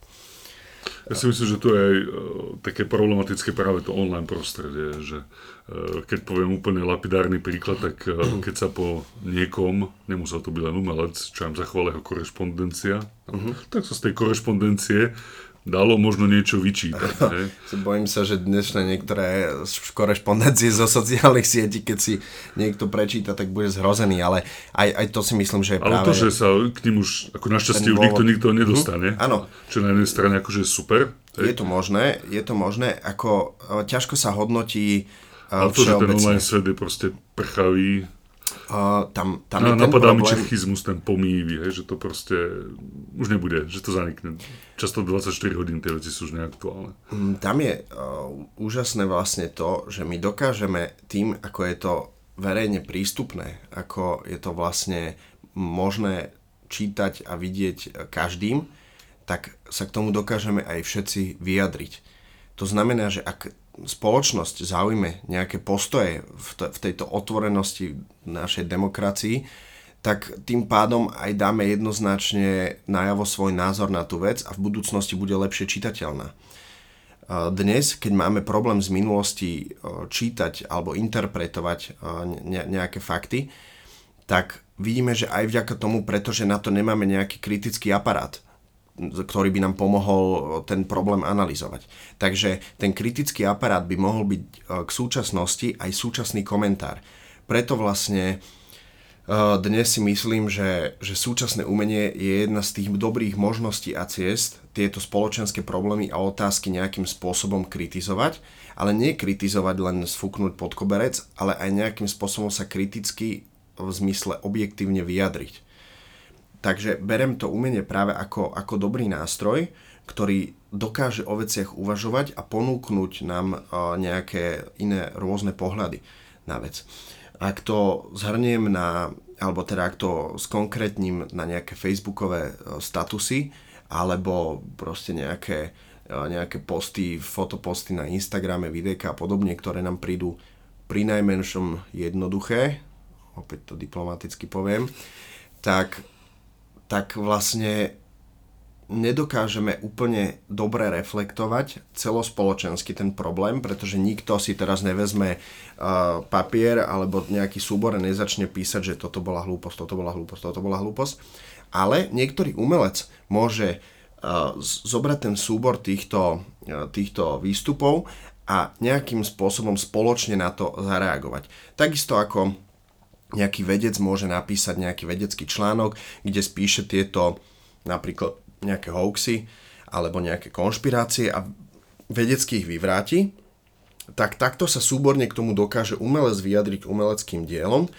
Ja si myslím, že to je aj e, také problematické práve to online prostredie, že e, keď poviem úplne lapidárny príklad, tak e, keď sa po niekom, nemusel to byť len umelec, čo im zachovala jeho korešpondencia, tak sa z tej korešpondencie dalo možno niečo vyčítať. hej. Bojím sa, že dnešné niektoré korešpondencie zo sociálnych sietí, keď si niekto prečíta, tak bude zhrozený, ale aj, aj to si myslím, že je Ale práve... to, že sa k ním už ako našťastie už nikto, nikto nedostane, Mhm, áno. čo na jednej strane akože je super, Je hej. to možné, je to možné, ako e, ťažko sa hodnotí e, ale to, že ten online svet je proste prchavý, Uh, tam, tam No, je napadá mi čechizmus, ten pomývy, hej, že to proste už nebude, že to zanikne. Často 24 hodín tie veci sú už neaktuálne. Mm, tam je uh, úžasné vlastne to, že my dokážeme tým, ako je to verejne prístupné, ako je to vlastne možné čítať a vidieť každým, tak sa k tomu dokážeme aj všetci vyjadriť. To znamená, že ak spoločnosť zaujme nejaké postoje v, t- v tejto otvorenosti našej demokracii, tak tým pádom aj dáme jednoznačne najavo svoj názor na tú vec a v budúcnosti bude lepšie čitateľná. Dnes, keď máme problém z minulosti čítať alebo interpretovať nejaké fakty, tak vidíme, že aj vďaka tomu, pretože na to nemáme nejaký kritický aparát, ktorý by nám pomohol ten problém analyzovať. Takže ten kritický aparát by mohol byť k súčasnosti aj súčasný komentár. Preto vlastne dnes si myslím, že, že súčasné umenie je jedna z tých dobrých možností a ciest tieto spoločenské problémy a otázky nejakým spôsobom kritizovať, ale nie kritizovať len sfúknuť pod koberec, ale aj nejakým spôsobom sa kriticky v zmysle objektívne vyjadriť. Takže berem to umenie práve ako, ako dobrý nástroj, ktorý dokáže o veciach uvažovať a ponúknuť nám nejaké iné rôzne pohľady na vec. Ak to zhrniem na, alebo teda ak to skonkrétním na nejaké facebookové e, statusy, alebo proste nejaké, e, nejaké posty, fotoposty na Instagrame, videjka a podobne, ktoré nám prídu pri najmenšom jednoduché, opäť to diplomaticky poviem, tak, tak vlastne nedokážeme úplne dobre reflektovať celospoločensky ten problém, pretože nikto si teraz nevezme uh, papier alebo nejaký súbor a nezačne písať, že toto bola hlúposť, toto bola hlúposť, toto bola hlúposť. Ale niektorý umelec môže uh, zobrať ten súbor týchto, uh, týchto výstupov a nejakým spôsobom spoločne na to zareagovať. Takisto ako nejaký vedec môže napísať nejaký vedecký článok, kde spíše tieto napríklad nejaké hoaxy alebo nejaké konšpirácie a vedecky ich vyvráti, tak takto sa súborne k tomu dokáže umelec vyjadriť umeleckým dielom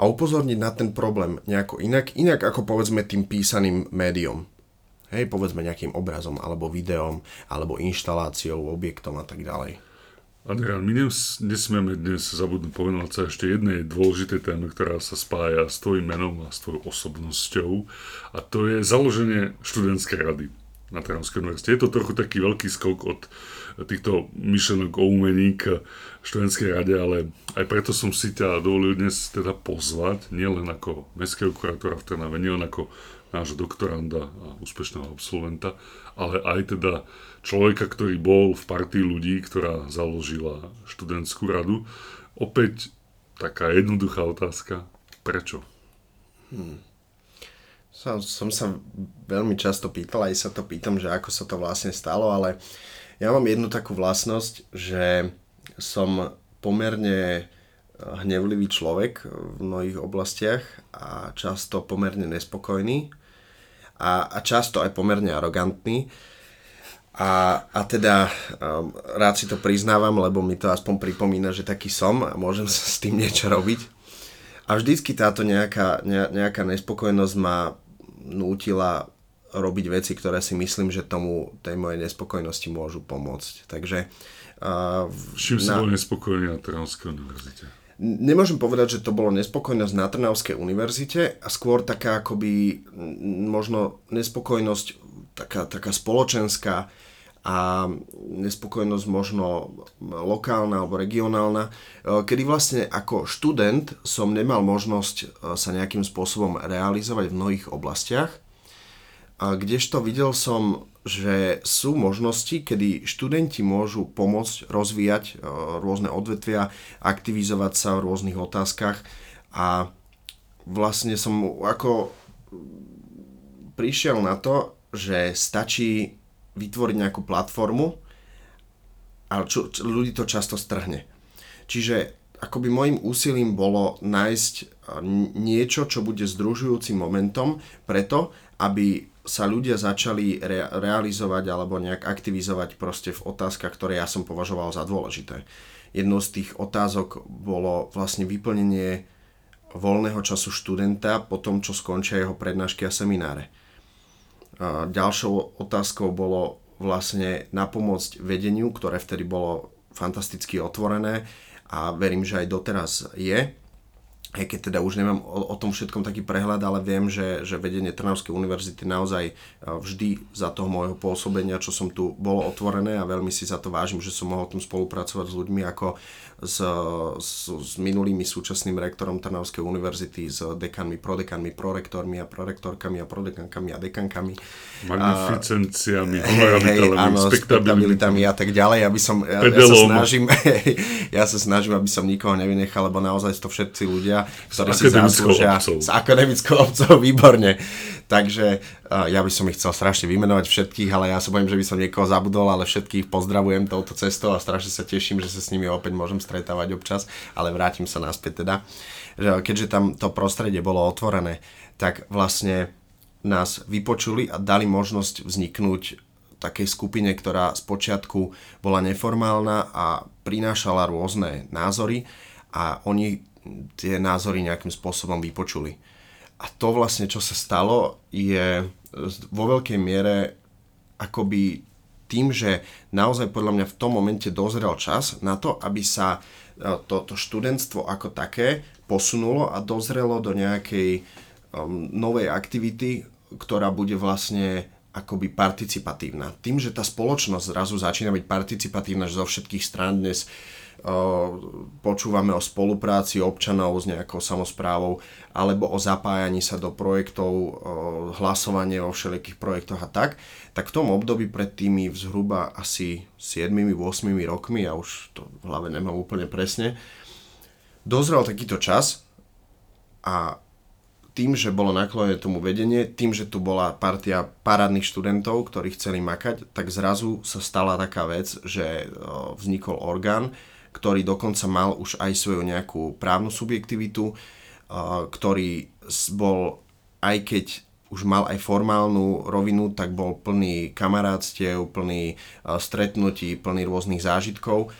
a upozorniť na ten problém nejako inak, inak ako povedzme tým písaným médiom. Hej, povedzme nejakým obrazom, alebo videom, alebo inštaláciou, objektom a tak ďalej. Adrian, my nesmieme dnes zabudnúť povenovať sa ešte jednej dôležitej téme, ktorá sa spája s tvojim menom a s tvojou osobnosťou a to je založenie študentskej rady na Trnavskej univerzite. Je to trochu taký veľký skok od týchto myšlenok o umení k študentskej rade, ale aj preto som si ťa dovolil dnes teda pozvať, nielen ako mestského kurátora v Trnave, nielen ako nášho doktoranda a úspešného absolventa, ale aj teda človeka, ktorý bol v partii ľudí, ktorá založila študentskú radu. Opäť taká jednoduchá otázka. Prečo? Hmm. Som, som sa veľmi často pýtal, aj sa to pýtam, že ako sa to vlastne stalo, ale ja mám jednu takú vlastnosť, že som pomerne hnevlivý človek v mnohých oblastiach a často pomerne nespokojný a, a často aj pomerne arogantný. A, a teda um, rád si to priznávam, lebo mi to aspoň pripomína, že taký som a môžem sa s tým niečo robiť. A vždycky táto nejaká, ne, nejaká nespokojnosť ma nútila robiť veci, ktoré si myslím, že tomu tej mojej nespokojnosti môžu pomôcť. Takže... Uh, Čím na... si bol nespokojný na Trnavskej univerzite? Nemôžem povedať, že to bolo nespokojnosť na Trnavskej univerzite a skôr taká akoby možno nespokojnosť taká, taká spoločenská a nespokojnosť možno lokálna alebo regionálna, e, kedy vlastne ako študent som nemal možnosť e, sa nejakým spôsobom realizovať v mnohých oblastiach, a kdežto videl som že sú možnosti, kedy študenti môžu pomôcť rozvíjať e, rôzne odvetvia, aktivizovať sa v rôznych otázkach a vlastne som ako prišiel na to, že stačí vytvoriť nejakú platformu a čo, čo, ľudí to často strhne. Čiže akoby môjim úsilím bolo nájsť e, niečo, čo bude združujúcim momentom preto, aby sa ľudia začali re- realizovať alebo nejak aktivizovať proste v otázkach, ktoré ja som považoval za dôležité. Jednou z tých otázok bolo vlastne vyplnenie voľného času študenta po tom, čo skončia jeho prednášky a semináre. A ďalšou otázkou bolo vlastne napomôcť vedeniu, ktoré vtedy bolo fantasticky otvorené a verím, že aj doteraz je, aj keď teda už neviem o, o tom všetkom taký prehľad, ale viem, že, že vedenie Trnavskej univerzity naozaj vždy za toho môjho pôsobenia, čo som tu bolo otvorené a veľmi si za to vážim, že som mohol tom spolupracovať s ľuďmi ako s, s, s minulými súčasným rektorom Trnavskej univerzity, s dekanmi, prodekanmi, prorektormi a prorektorkami a prodekankami a dekankami. Magnificenciami, honorabilitami, spektabilitami a tak ďalej. Aby som, ja, ja, sa snažím, ja sa snažím, aby som nikoho nevynechal, lebo naozaj to všetci ľudia ktorí si zaslúžia s akademickou obcov, výborne. Takže uh, ja by som ich chcel strašne vymenovať všetkých, ale ja sa bojím, že by som niekoho zabudol, ale všetkých pozdravujem touto cestou a strašne sa teším, že sa s nimi opäť môžem stretávať občas, ale vrátim sa naspäť teda. Že keďže tam to prostredie bolo otvorené, tak vlastne nás vypočuli a dali možnosť vzniknúť takej skupine, ktorá z počiatku bola neformálna a prinášala rôzne názory a oni tie názory nejakým spôsobom vypočuli. A to vlastne, čo sa stalo, je vo veľkej miere akoby tým, že naozaj podľa mňa v tom momente dozrel čas na to, aby sa toto e, študentstvo ako také posunulo a dozrelo do nejakej um, novej aktivity, ktorá bude vlastne akoby participatívna. Tým, že tá spoločnosť zrazu začína byť participatívna zo všetkých strán dnes, uh, počúvame o spolupráci občanov s nejakou samozprávou alebo o zapájaní sa do projektov, hlasovanie o všelijakých projektoch a tak, tak v tom období pred tými zhruba asi 7-8 rokmi, ja už to v hlave nemám úplne presne, dozrel takýto čas a tým, že bolo naklonené tomu vedenie, tým, že tu bola partia parádnych študentov, ktorí chceli makať, tak zrazu sa stala taká vec, že vznikol orgán, ktorý dokonca mal už aj svoju nejakú právnu subjektivitu, ktorý bol, aj keď už mal aj formálnu rovinu, tak bol plný kamarátstiev, plný stretnutí, plný rôznych zážitkov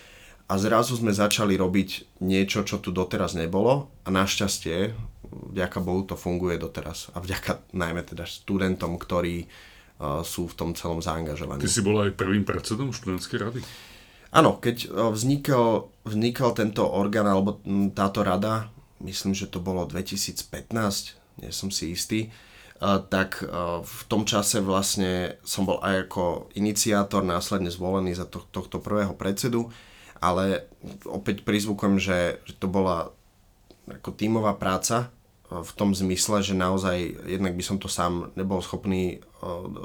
a zrazu sme začali robiť niečo, čo tu doteraz nebolo a našťastie, vďaka Bohu to funguje doteraz a vďaka najmä teda študentom, ktorí sú v tom celom zaangažovaní. Ty si bol aj prvým predsedom študentskej rady? Áno, keď vznikol, vznikol tento orgán alebo táto rada, myslím, že to bolo 2015, nie som si istý, tak v tom čase vlastne som bol aj ako iniciátor následne zvolený za to, tohto prvého predsedu, ale opäť prizvukujem, že, že to bola ako tímová práca v tom zmysle, že naozaj jednak by som to sám nebol schopný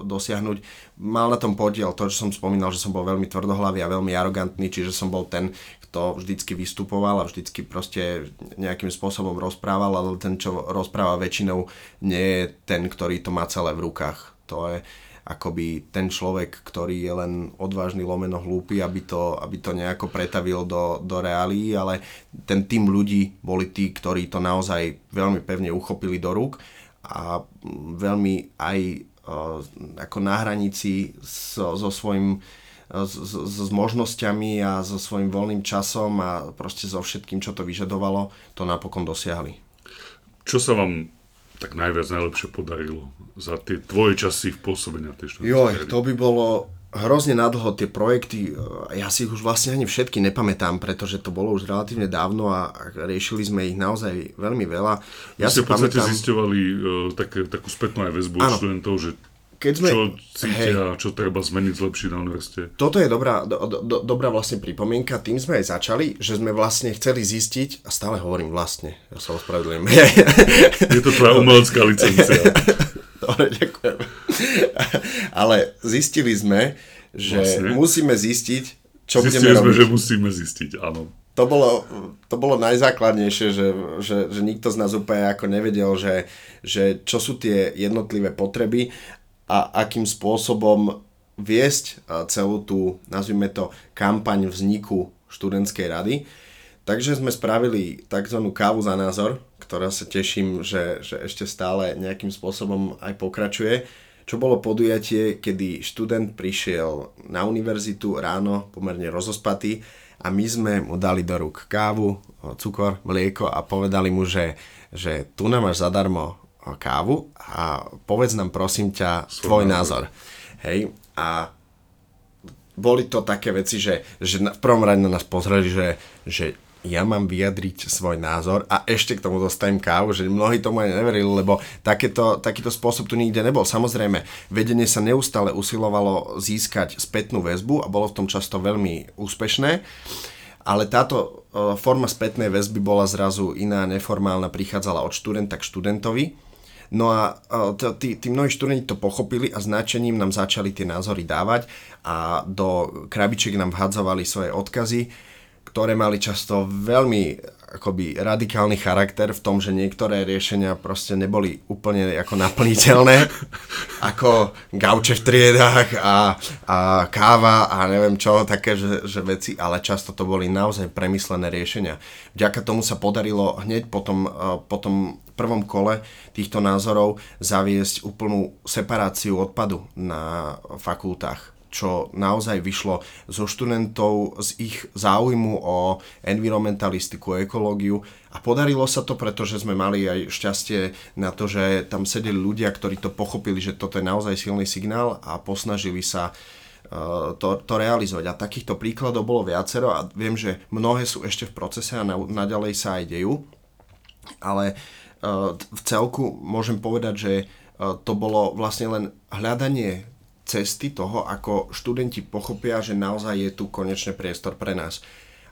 dosiahnuť. Mal na tom podiel to, čo som spomínal, že som bol veľmi tvrdohlavý a veľmi arogantný, čiže som bol ten, kto vždycky vystupoval a vždycky proste nejakým spôsobom rozprával, ale ten, čo rozpráva väčšinou, nie je ten, ktorý to má celé v rukách. To je, akoby ten človek, ktorý je len odvážny lomeno hlúpy, aby to, aby to nejako pretavil do, do reálí, ale ten tým ľudí boli tí, ktorí to naozaj veľmi pevne uchopili do rúk a veľmi aj uh, ako na hranici so, so svojím s, s, s možnosťami a so svojím voľným časom a proste so všetkým, čo to vyžadovalo, to napokon dosiahli. Čo sa vám tak najviac najlepšie podarilo za tie tvoje časy v pôsobení na tej Joj, to by bolo hrozne nadlho tie projekty, ja si ich už vlastne ani všetky nepamätám, pretože to bolo už relatívne dávno a riešili sme ich naozaj veľmi veľa. Ja Vy ste v podstate pamätám... zisťovali uh, také, takú spätnú aj väzbu od študentov, že keď sme, čo cítia, hej, čo treba zmeniť, zlepšiť na univerzite. Toto je dobrá, do, do, dobrá vlastne pripomienka. Tým sme aj začali, že sme vlastne chceli zistiť, a stále hovorím vlastne, ja sa ospravedlňujem. Je to tvoja umelecká licencia. Dobre, ďakujem. Ale zistili sme, že vlastne. musíme zistiť, čo Zistili budeme sme, robiť. že musíme zistiť, áno. To bolo, to bolo najzákladnejšie, že, že, že nikto z nás úplne ako nevedel, že, že čo sú tie jednotlivé potreby a akým spôsobom viesť celú tú, nazvime to, kampaň vzniku študentskej rady. Takže sme spravili tzv. kávu za názor, ktorá sa teším, že, že ešte stále nejakým spôsobom aj pokračuje. Čo bolo podujatie, kedy študent prišiel na univerzitu ráno, pomerne rozospatý, a my sme mu dali do rúk kávu, cukor, mlieko a povedali mu, že, že tu nám máš zadarmo kávu a povedz nám prosím ťa Svoj tvoj názor. Hej, a boli to také veci, že, že v prvom rade na nás pozreli, že, že ja mám vyjadriť svoj názor a ešte k tomu dostanem kávu, že mnohí tomu aj neverili, lebo takéto, takýto spôsob tu nikde nebol. Samozrejme, vedenie sa neustále usilovalo získať spätnú väzbu a bolo v tom často veľmi úspešné, ale táto e, forma spätnej väzby bola zrazu iná, neformálna, prichádzala od študenta k študentovi. No a tí, tí mnohí študenti to pochopili a značením nám začali tie názory dávať a do krabičiek nám vhadzovali svoje odkazy ktoré mali často veľmi akoby radikálny charakter v tom, že niektoré riešenia proste neboli úplne ako naplniteľné, ako gauče v triedách a, a káva a neviem čo, také že, že veci, ale často to boli naozaj premyslené riešenia. Vďaka tomu sa podarilo hneď po tom, eh, po tom prvom kole týchto názorov zaviesť úplnú separáciu odpadu na fakultách čo naozaj vyšlo zo študentov z ich záujmu o environmentalistiku, ekológiu a podarilo sa to, pretože sme mali aj šťastie na to, že tam sedeli ľudia, ktorí to pochopili, že toto je naozaj silný signál a posnažili sa uh, to, to realizovať. A takýchto príkladov bolo viacero a viem, že mnohé sú ešte v procese a na, naďalej sa aj dejú, ale uh, v celku môžem povedať, že uh, to bolo vlastne len hľadanie cesty toho, ako študenti pochopia, že naozaj je tu konečne priestor pre nás.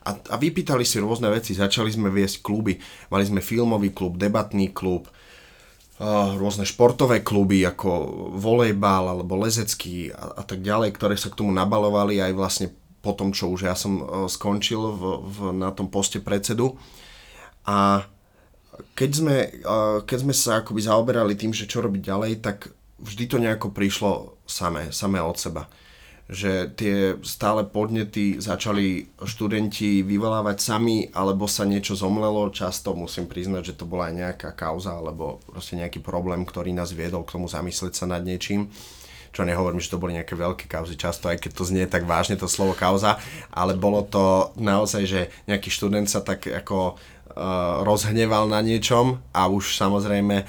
A, a vypýtali si rôzne veci, začali sme viesť kluby, mali sme filmový klub, debatný klub, uh, rôzne športové kluby ako volejbal alebo lezecký a, a tak ďalej, ktoré sa k tomu nabalovali aj vlastne po tom, čo už ja som skončil v, v, na tom poste predsedu. A keď sme, keď sme sa akoby zaoberali tým, že čo robiť ďalej, tak vždy to nejako prišlo samé, samé od seba. Že tie stále podnety začali študenti vyvolávať sami, alebo sa niečo zomlelo. Často musím priznať, že to bola aj nejaká kauza, alebo proste nejaký problém, ktorý nás viedol k tomu zamyslieť sa nad niečím čo nehovorím, že to boli nejaké veľké kauzy často, aj keď to znie tak vážne to slovo kauza, ale bolo to naozaj, že nejaký študent sa tak ako rozhneval na niečom a už samozrejme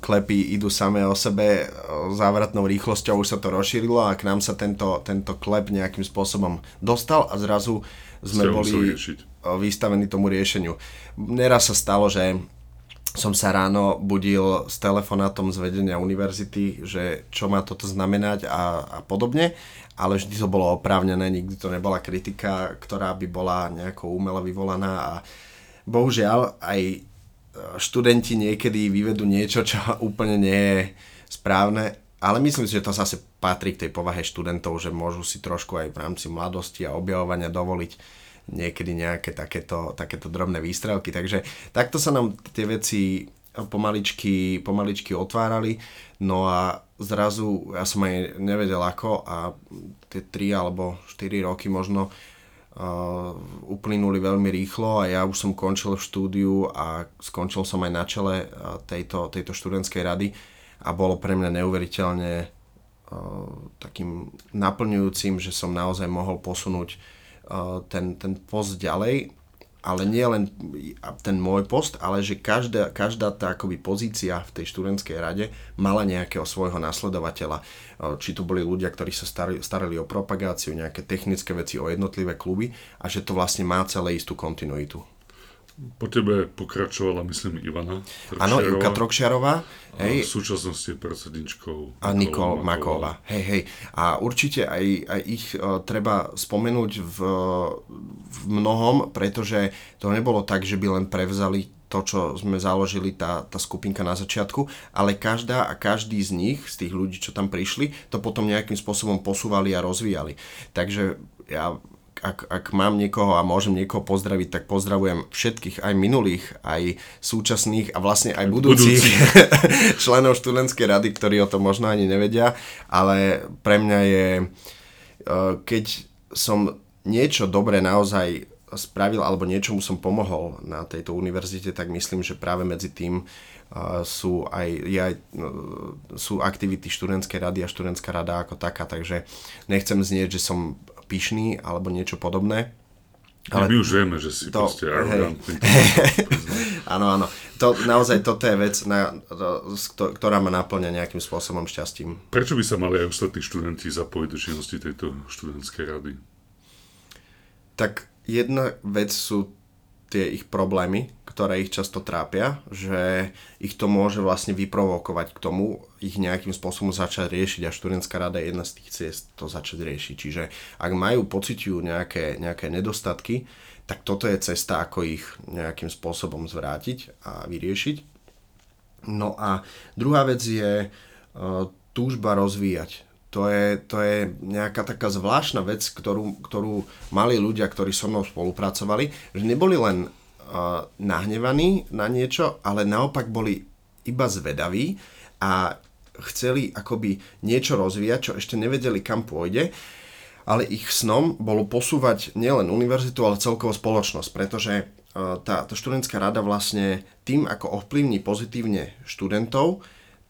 klepy idú samé o sebe závratnou rýchlosťou, už sa to rozšírilo a k nám sa tento, tento klep nejakým spôsobom dostal a zrazu sme boli vystavení tomu riešeniu. Neraz sa stalo, že som sa ráno budil s telefonátom z vedenia univerzity, že čo má toto znamenať a, a podobne, ale vždy to bolo oprávnené, nikdy to nebola kritika, ktorá by bola nejako umelo vyvolaná a bohužiaľ aj študenti niekedy vyvedú niečo, čo úplne nie je správne, ale myslím si, že to zase patrí k tej povahe študentov, že môžu si trošku aj v rámci mladosti a objavovania dovoliť niekedy nejaké takéto, takéto drobné výstrelky. Takže takto sa nám tie veci pomaličky, pomaličky otvárali, no a zrazu ja som aj nevedel ako a tie 3 alebo 4 roky možno Uh, uplynuli veľmi rýchlo a ja už som končil v štúdiu a skončil som aj na čele uh, tejto, tejto študentskej rady a bolo pre mňa neuveriteľne uh, takým naplňujúcim, že som naozaj mohol posunúť uh, ten, ten post ďalej ale nie len ten môj post, ale že každá, každá tá akoby pozícia v tej študentskej rade mala nejakého svojho nasledovateľa. Či to boli ľudia, ktorí sa starali, starali o propagáciu, nejaké technické veci, o jednotlivé kluby a že to vlastne má celé istú kontinuitu. Po tebe pokračovala, myslím, Ivana Áno, Ivka Trokšiarová. Hej. V súčasnosti predsedničkou A Nikol Maková. Hej, hej. A určite aj, aj ich uh, treba spomenúť v, v mnohom, pretože to nebolo tak, že by len prevzali to, čo sme založili, tá, tá skupinka na začiatku, ale každá a každý z nich, z tých ľudí, čo tam prišli, to potom nejakým spôsobom posúvali a rozvíjali. Takže ja ak, ak mám niekoho a môžem niekoho pozdraviť, tak pozdravujem všetkých, aj minulých, aj súčasných a vlastne aj budúcich Budúci. členov študentskej rady, ktorí o tom možno ani nevedia, ale pre mňa je, e, keď som niečo dobré naozaj spravil alebo niečomu som pomohol na tejto univerzite, tak myslím, že práve medzi tým uh, sú aj, aj uh, sú aktivity študentskej rady a študentská rada ako taká, takže nechcem znieť, že som pyšný alebo niečo podobné. Ale my už vieme, že si to, proste arrogantný. Áno, áno. To, naozaj toto je vec, na, to, ktorá ma naplňa nejakým spôsobom šťastím. Prečo by sa mali aj ostatní študenti zapojiť do činnosti tejto študentskej rady? Tak jedna vec sú tie ich problémy, ktoré ich často trápia, že ich to môže vlastne vyprovokovať k tomu, ich nejakým spôsobom začať riešiť a študentská rada je jedna z tých ciest to začať riešiť. Čiže ak majú, pociťujú nejaké, nejaké nedostatky, tak toto je cesta, ako ich nejakým spôsobom zvrátiť a vyriešiť. No a druhá vec je uh, túžba rozvíjať to je, to je nejaká taká zvláštna vec, ktorú, ktorú mali ľudia, ktorí so mnou spolupracovali, že neboli len uh, nahnevaní na niečo, ale naopak boli iba zvedaví a chceli akoby niečo rozvíjať, čo ešte nevedeli, kam pôjde, ale ich snom bolo posúvať nielen univerzitu, ale celkovo spoločnosť, pretože tá, tá študentská rada vlastne tým, ako ovplyvní pozitívne študentov,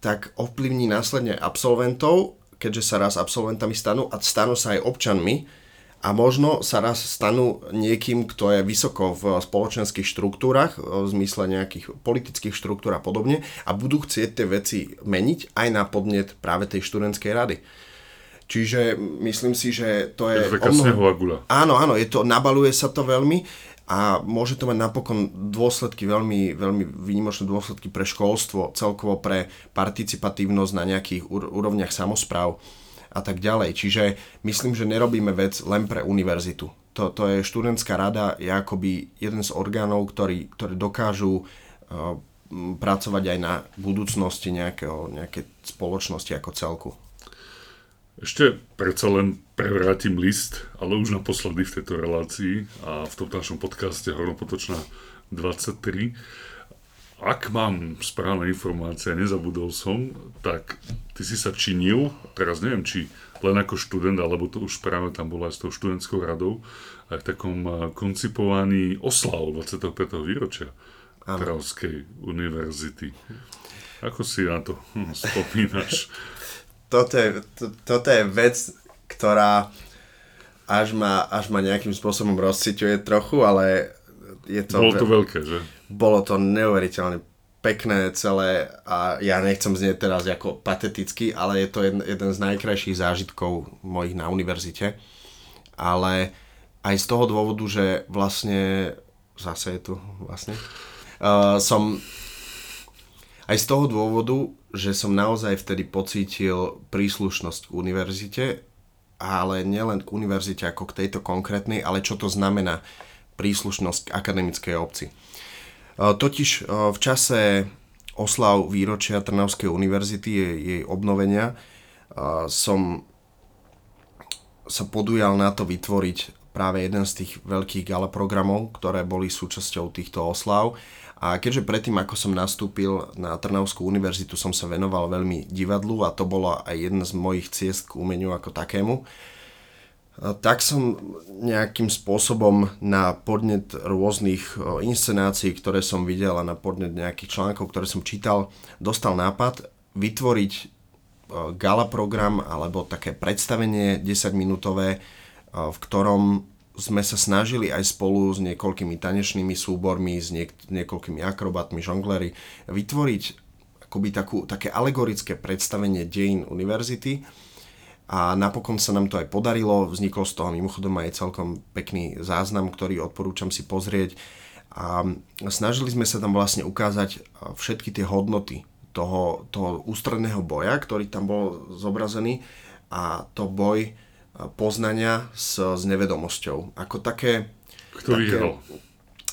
tak ovplyvní následne absolventov keďže sa raz absolventami stanú a stanú sa aj občanmi a možno sa raz stanú niekým, kto je vysoko v spoločenských štruktúrach, v zmysle nejakých politických štruktúr a podobne a budú chcieť tie veci meniť aj na podnet práve tej študentskej rady. Čiže myslím si, že to je... Je to taká snehová guľa. Áno, áno, je to, nabaluje sa to veľmi a môže to mať napokon dôsledky, veľmi, veľmi výnimočné dôsledky pre školstvo, celkovo pre participatívnosť na nejakých úrovniach samozpráv a tak ďalej. Čiže myslím, že nerobíme vec len pre univerzitu. To, to je študentská rada, je akoby jeden z orgánov, ktorý, ktorí dokážu uh, pracovať aj na budúcnosti nejakého, nejakej spoločnosti ako celku. Ešte predsa len prevrátim list, ale už naposledy v tejto relácii a v tom našom podcaste Hornopotočná 23. Ak mám správne informácie, nezabudol som, tak ty si sa činil, teraz neviem, či len ako študent, alebo to už práve tam bolo aj s tou študentskou radou, aj v takom koncipovaní oslav 25. výročia Trávskej univerzity. Ako si na to spomínaš? Toto je, to, toto je vec, ktorá až ma, až ma nejakým spôsobom rozciťuje trochu, ale je to... Bolo to veľké, že? Bolo to neuveriteľne pekné celé a ja nechcem znieť teraz ako pateticky, ale je to jeden, jeden z najkrajších zážitkov mojich na univerzite. Ale aj z toho dôvodu, že vlastne zase je tu vlastne uh, som aj z toho dôvodu, že som naozaj vtedy pocítil príslušnosť k univerzite, ale nielen k univerzite ako k tejto konkrétnej, ale čo to znamená príslušnosť k akademickej obci. E, totiž e, v čase oslav výročia Trnavskej univerzity, jej, obnovenia, e, som sa podujal na to vytvoriť práve jeden z tých veľkých gala programov, ktoré boli súčasťou týchto oslav a keďže predtým, ako som nastúpil na Trnavskú univerzitu, som sa venoval veľmi divadlu a to bolo aj jedna z mojich ciest k umeniu ako takému, tak som nejakým spôsobom na podnet rôznych inscenácií, ktoré som videl a na podnet nejakých článkov, ktoré som čítal, dostal nápad vytvoriť gala program alebo také predstavenie 10-minútové, v ktorom sme sa snažili aj spolu s niekoľkými tanečnými súbormi, s niek- niekoľkými akrobatmi, žonglery, vytvoriť akoby takú, také alegorické predstavenie dejín univerzity. A napokon sa nám to aj podarilo, vznikol z toho mimochodom aj celkom pekný záznam, ktorý odporúčam si pozrieť. A snažili sme sa tam vlastne ukázať všetky tie hodnoty toho, toho ústredného boja, ktorý tam bol zobrazený. A to boj poznania s, s nevedomosťou. Ako také... Kto také, vyhral?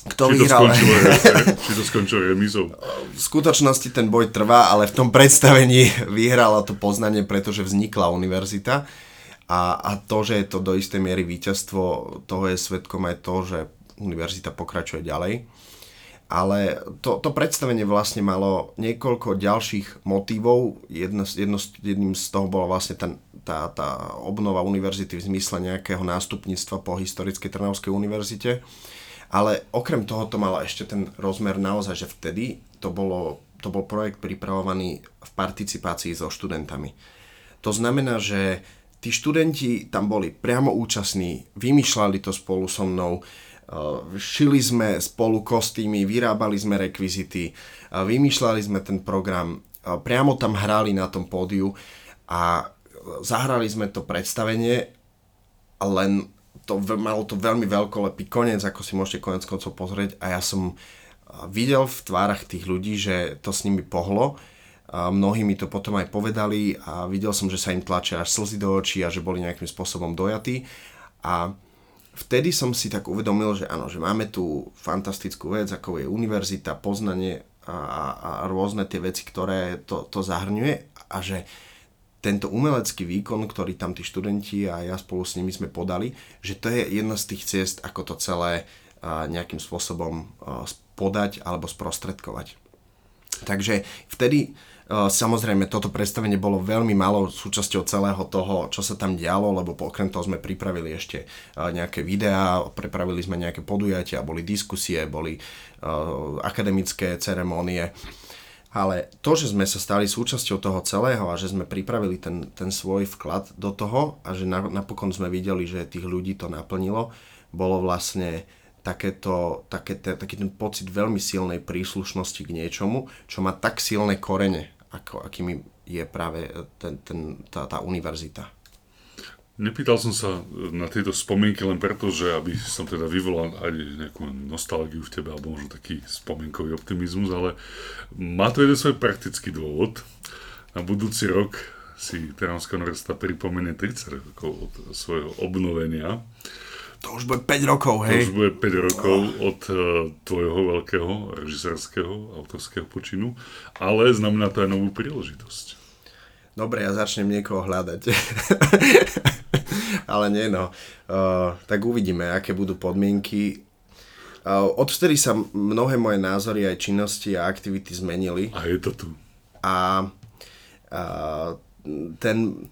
Kto či vyhral? To skončilo, či to skončilo remizou? V skutočnosti ten boj trvá, ale v tom predstavení vyhrala to poznanie, pretože vznikla univerzita. A, a to, že je to do istej miery víťazstvo, toho je svetkom aj to, že univerzita pokračuje ďalej ale to, to predstavenie vlastne malo niekoľko ďalších motívov. Jedno, jedno, jedným z toho bola vlastne ten, tá, tá obnova univerzity v zmysle nejakého nástupníctva po historickej Trnavskej univerzite. Ale okrem toho to malo ešte ten rozmer naozaj, že vtedy to, bolo, to bol projekt pripravovaný v participácii so študentami. To znamená, že tí študenti tam boli priamo účastní, vymýšľali to spolu so mnou, šili sme spolu kostýmy, vyrábali sme rekvizity, vymýšľali sme ten program, priamo tam hrali na tom pódiu a zahrali sme to predstavenie, len to, malo to veľmi veľkolepý koniec, ako si môžete konec koncov pozrieť a ja som videl v tvárach tých ľudí, že to s nimi pohlo. A mnohí mi to potom aj povedali a videl som, že sa im tlačia až slzy do očí a že boli nejakým spôsobom dojatí. A vtedy som si tak uvedomil, že áno, že máme tu fantastickú vec, ako je univerzita, poznanie a, a, a rôzne tie veci, ktoré to, to zahrňuje a že tento umelecký výkon, ktorý tam tí študenti a ja spolu s nimi sme podali, že to je jedna z tých ciest, ako to celé nejakým spôsobom podať alebo sprostredkovať. Takže vtedy Samozrejme, toto predstavenie bolo veľmi malou súčasťou celého toho, čo sa tam dialo, lebo okrem toho sme pripravili ešte nejaké videá, pripravili sme nejaké podujatia, boli diskusie, boli akademické ceremónie. Ale to, že sme sa stali súčasťou toho celého a že sme pripravili ten, ten svoj vklad do toho a že napokon sme videli, že tých ľudí to naplnilo, bolo vlastne takéto, také, taký ten pocit veľmi silnej príslušnosti k niečomu, čo má tak silné korene, ako, akými je práve ten, ten, tá, tá univerzita. Nepýtal som sa na tieto spomienky len preto, že aby som teda vyvolal aj nejakú nostalgiu v tebe, alebo možno taký spomienkový optimizmus, ale má to jeden svoj praktický dôvod. Na budúci rok si Trnavská univerzita pripomenie 30 rokov od svojho obnovenia. To už bude 5 rokov, hej? To už bude 5 rokov od uh, tvojho veľkého režisérskeho autorského počinu, ale znamená to aj novú príležitosť. Dobre, ja začnem niekoho hľadať. ale nie no. Uh, tak uvidíme, aké budú podmienky. Uh, odvtedy sa mnohé moje názory, aj činnosti a aktivity zmenili. A je to tu. A uh, ten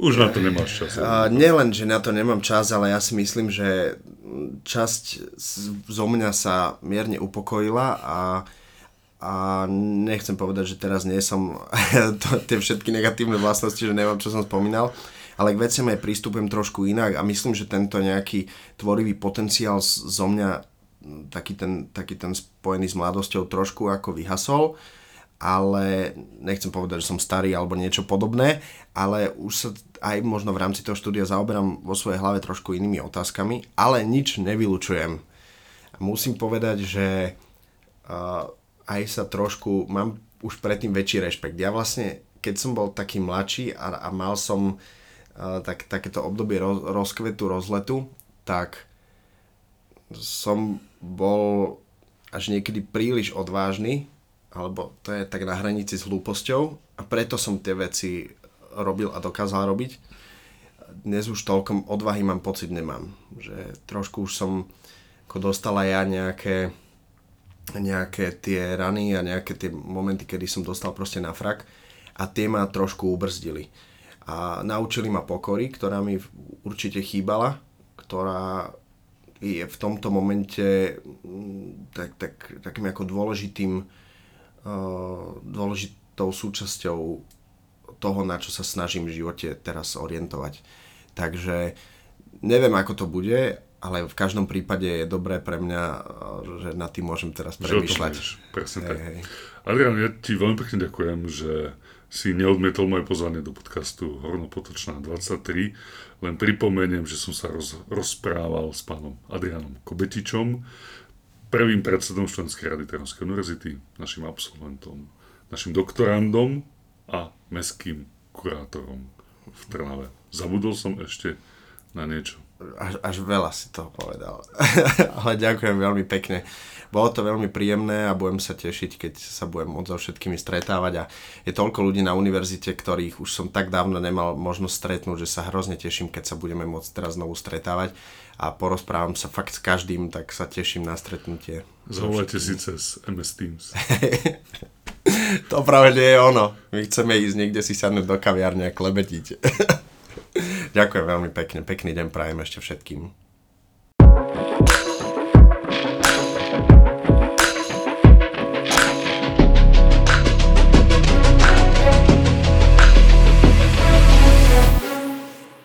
už na to nemáš čas. Uh, nielen, že na to nemám čas, ale ja si myslím, že časť zo mňa sa mierne upokojila a, a nechcem povedať, že teraz nie som to, tie všetky negatívne vlastnosti, že neviem, čo som spomínal, ale k veciam aj prístupujem trošku inak a myslím, že tento nejaký tvorivý potenciál zo mňa taký ten, taký ten spojený s mladosťou trošku ako vyhasol ale nechcem povedať, že som starý alebo niečo podobné, ale už sa aj možno v rámci toho štúdia zaoberám vo svojej hlave trošku inými otázkami, ale nič nevylučujem. Musím povedať, že uh, aj sa trošku, mám už predtým väčší rešpekt. Ja vlastne, keď som bol taký mladší a, a mal som uh, tak, takéto obdobie roz, rozkvetu, rozletu, tak som bol až niekedy príliš odvážny alebo to je tak na hranici s hlúposťou a preto som tie veci robil a dokázal robiť. Dnes už toľkom odvahy mám pocit nemám, že trošku už som ako dostala ja nejaké, nejaké tie rany a nejaké tie momenty, kedy som dostal proste na frak a tie ma trošku ubrzdili. A naučili ma pokory, ktorá mi určite chýbala, ktorá je v tomto momente mm, tak, tak, takým ako dôležitým dôležitou súčasťou toho, na čo sa snažím v živote teraz orientovať. Takže neviem, ako to bude, ale v každom prípade je dobré pre mňa, že nad tým môžem teraz premýšľať. Presne tak. Hej. Adrian, ja ti veľmi pekne ďakujem, že si neodmietol moje pozvanie do podcastu Hornopotočná 23. Len pripomeniem, že som sa roz, rozprával s pánom Adrianom Kobetičom, prvým predsedom členskej rady Trnavskej univerzity, našim absolventom, našim doktorandom a meským kurátorom v Trnave. Zabudol som ešte na niečo. Až, až veľa si toho povedal. Ale ďakujem veľmi pekne. Bolo to veľmi príjemné a budem sa tešiť, keď sa budem môcť so všetkými stretávať a je toľko ľudí na univerzite, ktorých už som tak dávno nemal možnosť stretnúť, že sa hrozne teším, keď sa budeme môcť teraz znovu stretávať a porozprávam sa fakt s každým, tak sa teším na stretnutie. Zavolajte si cez MS Teams. to práve nie je ono. My chceme ísť niekde si sadnúť do kaviárne a klebetiť. Ďakujem veľmi pekne. Pekný deň prajem ešte všetkým.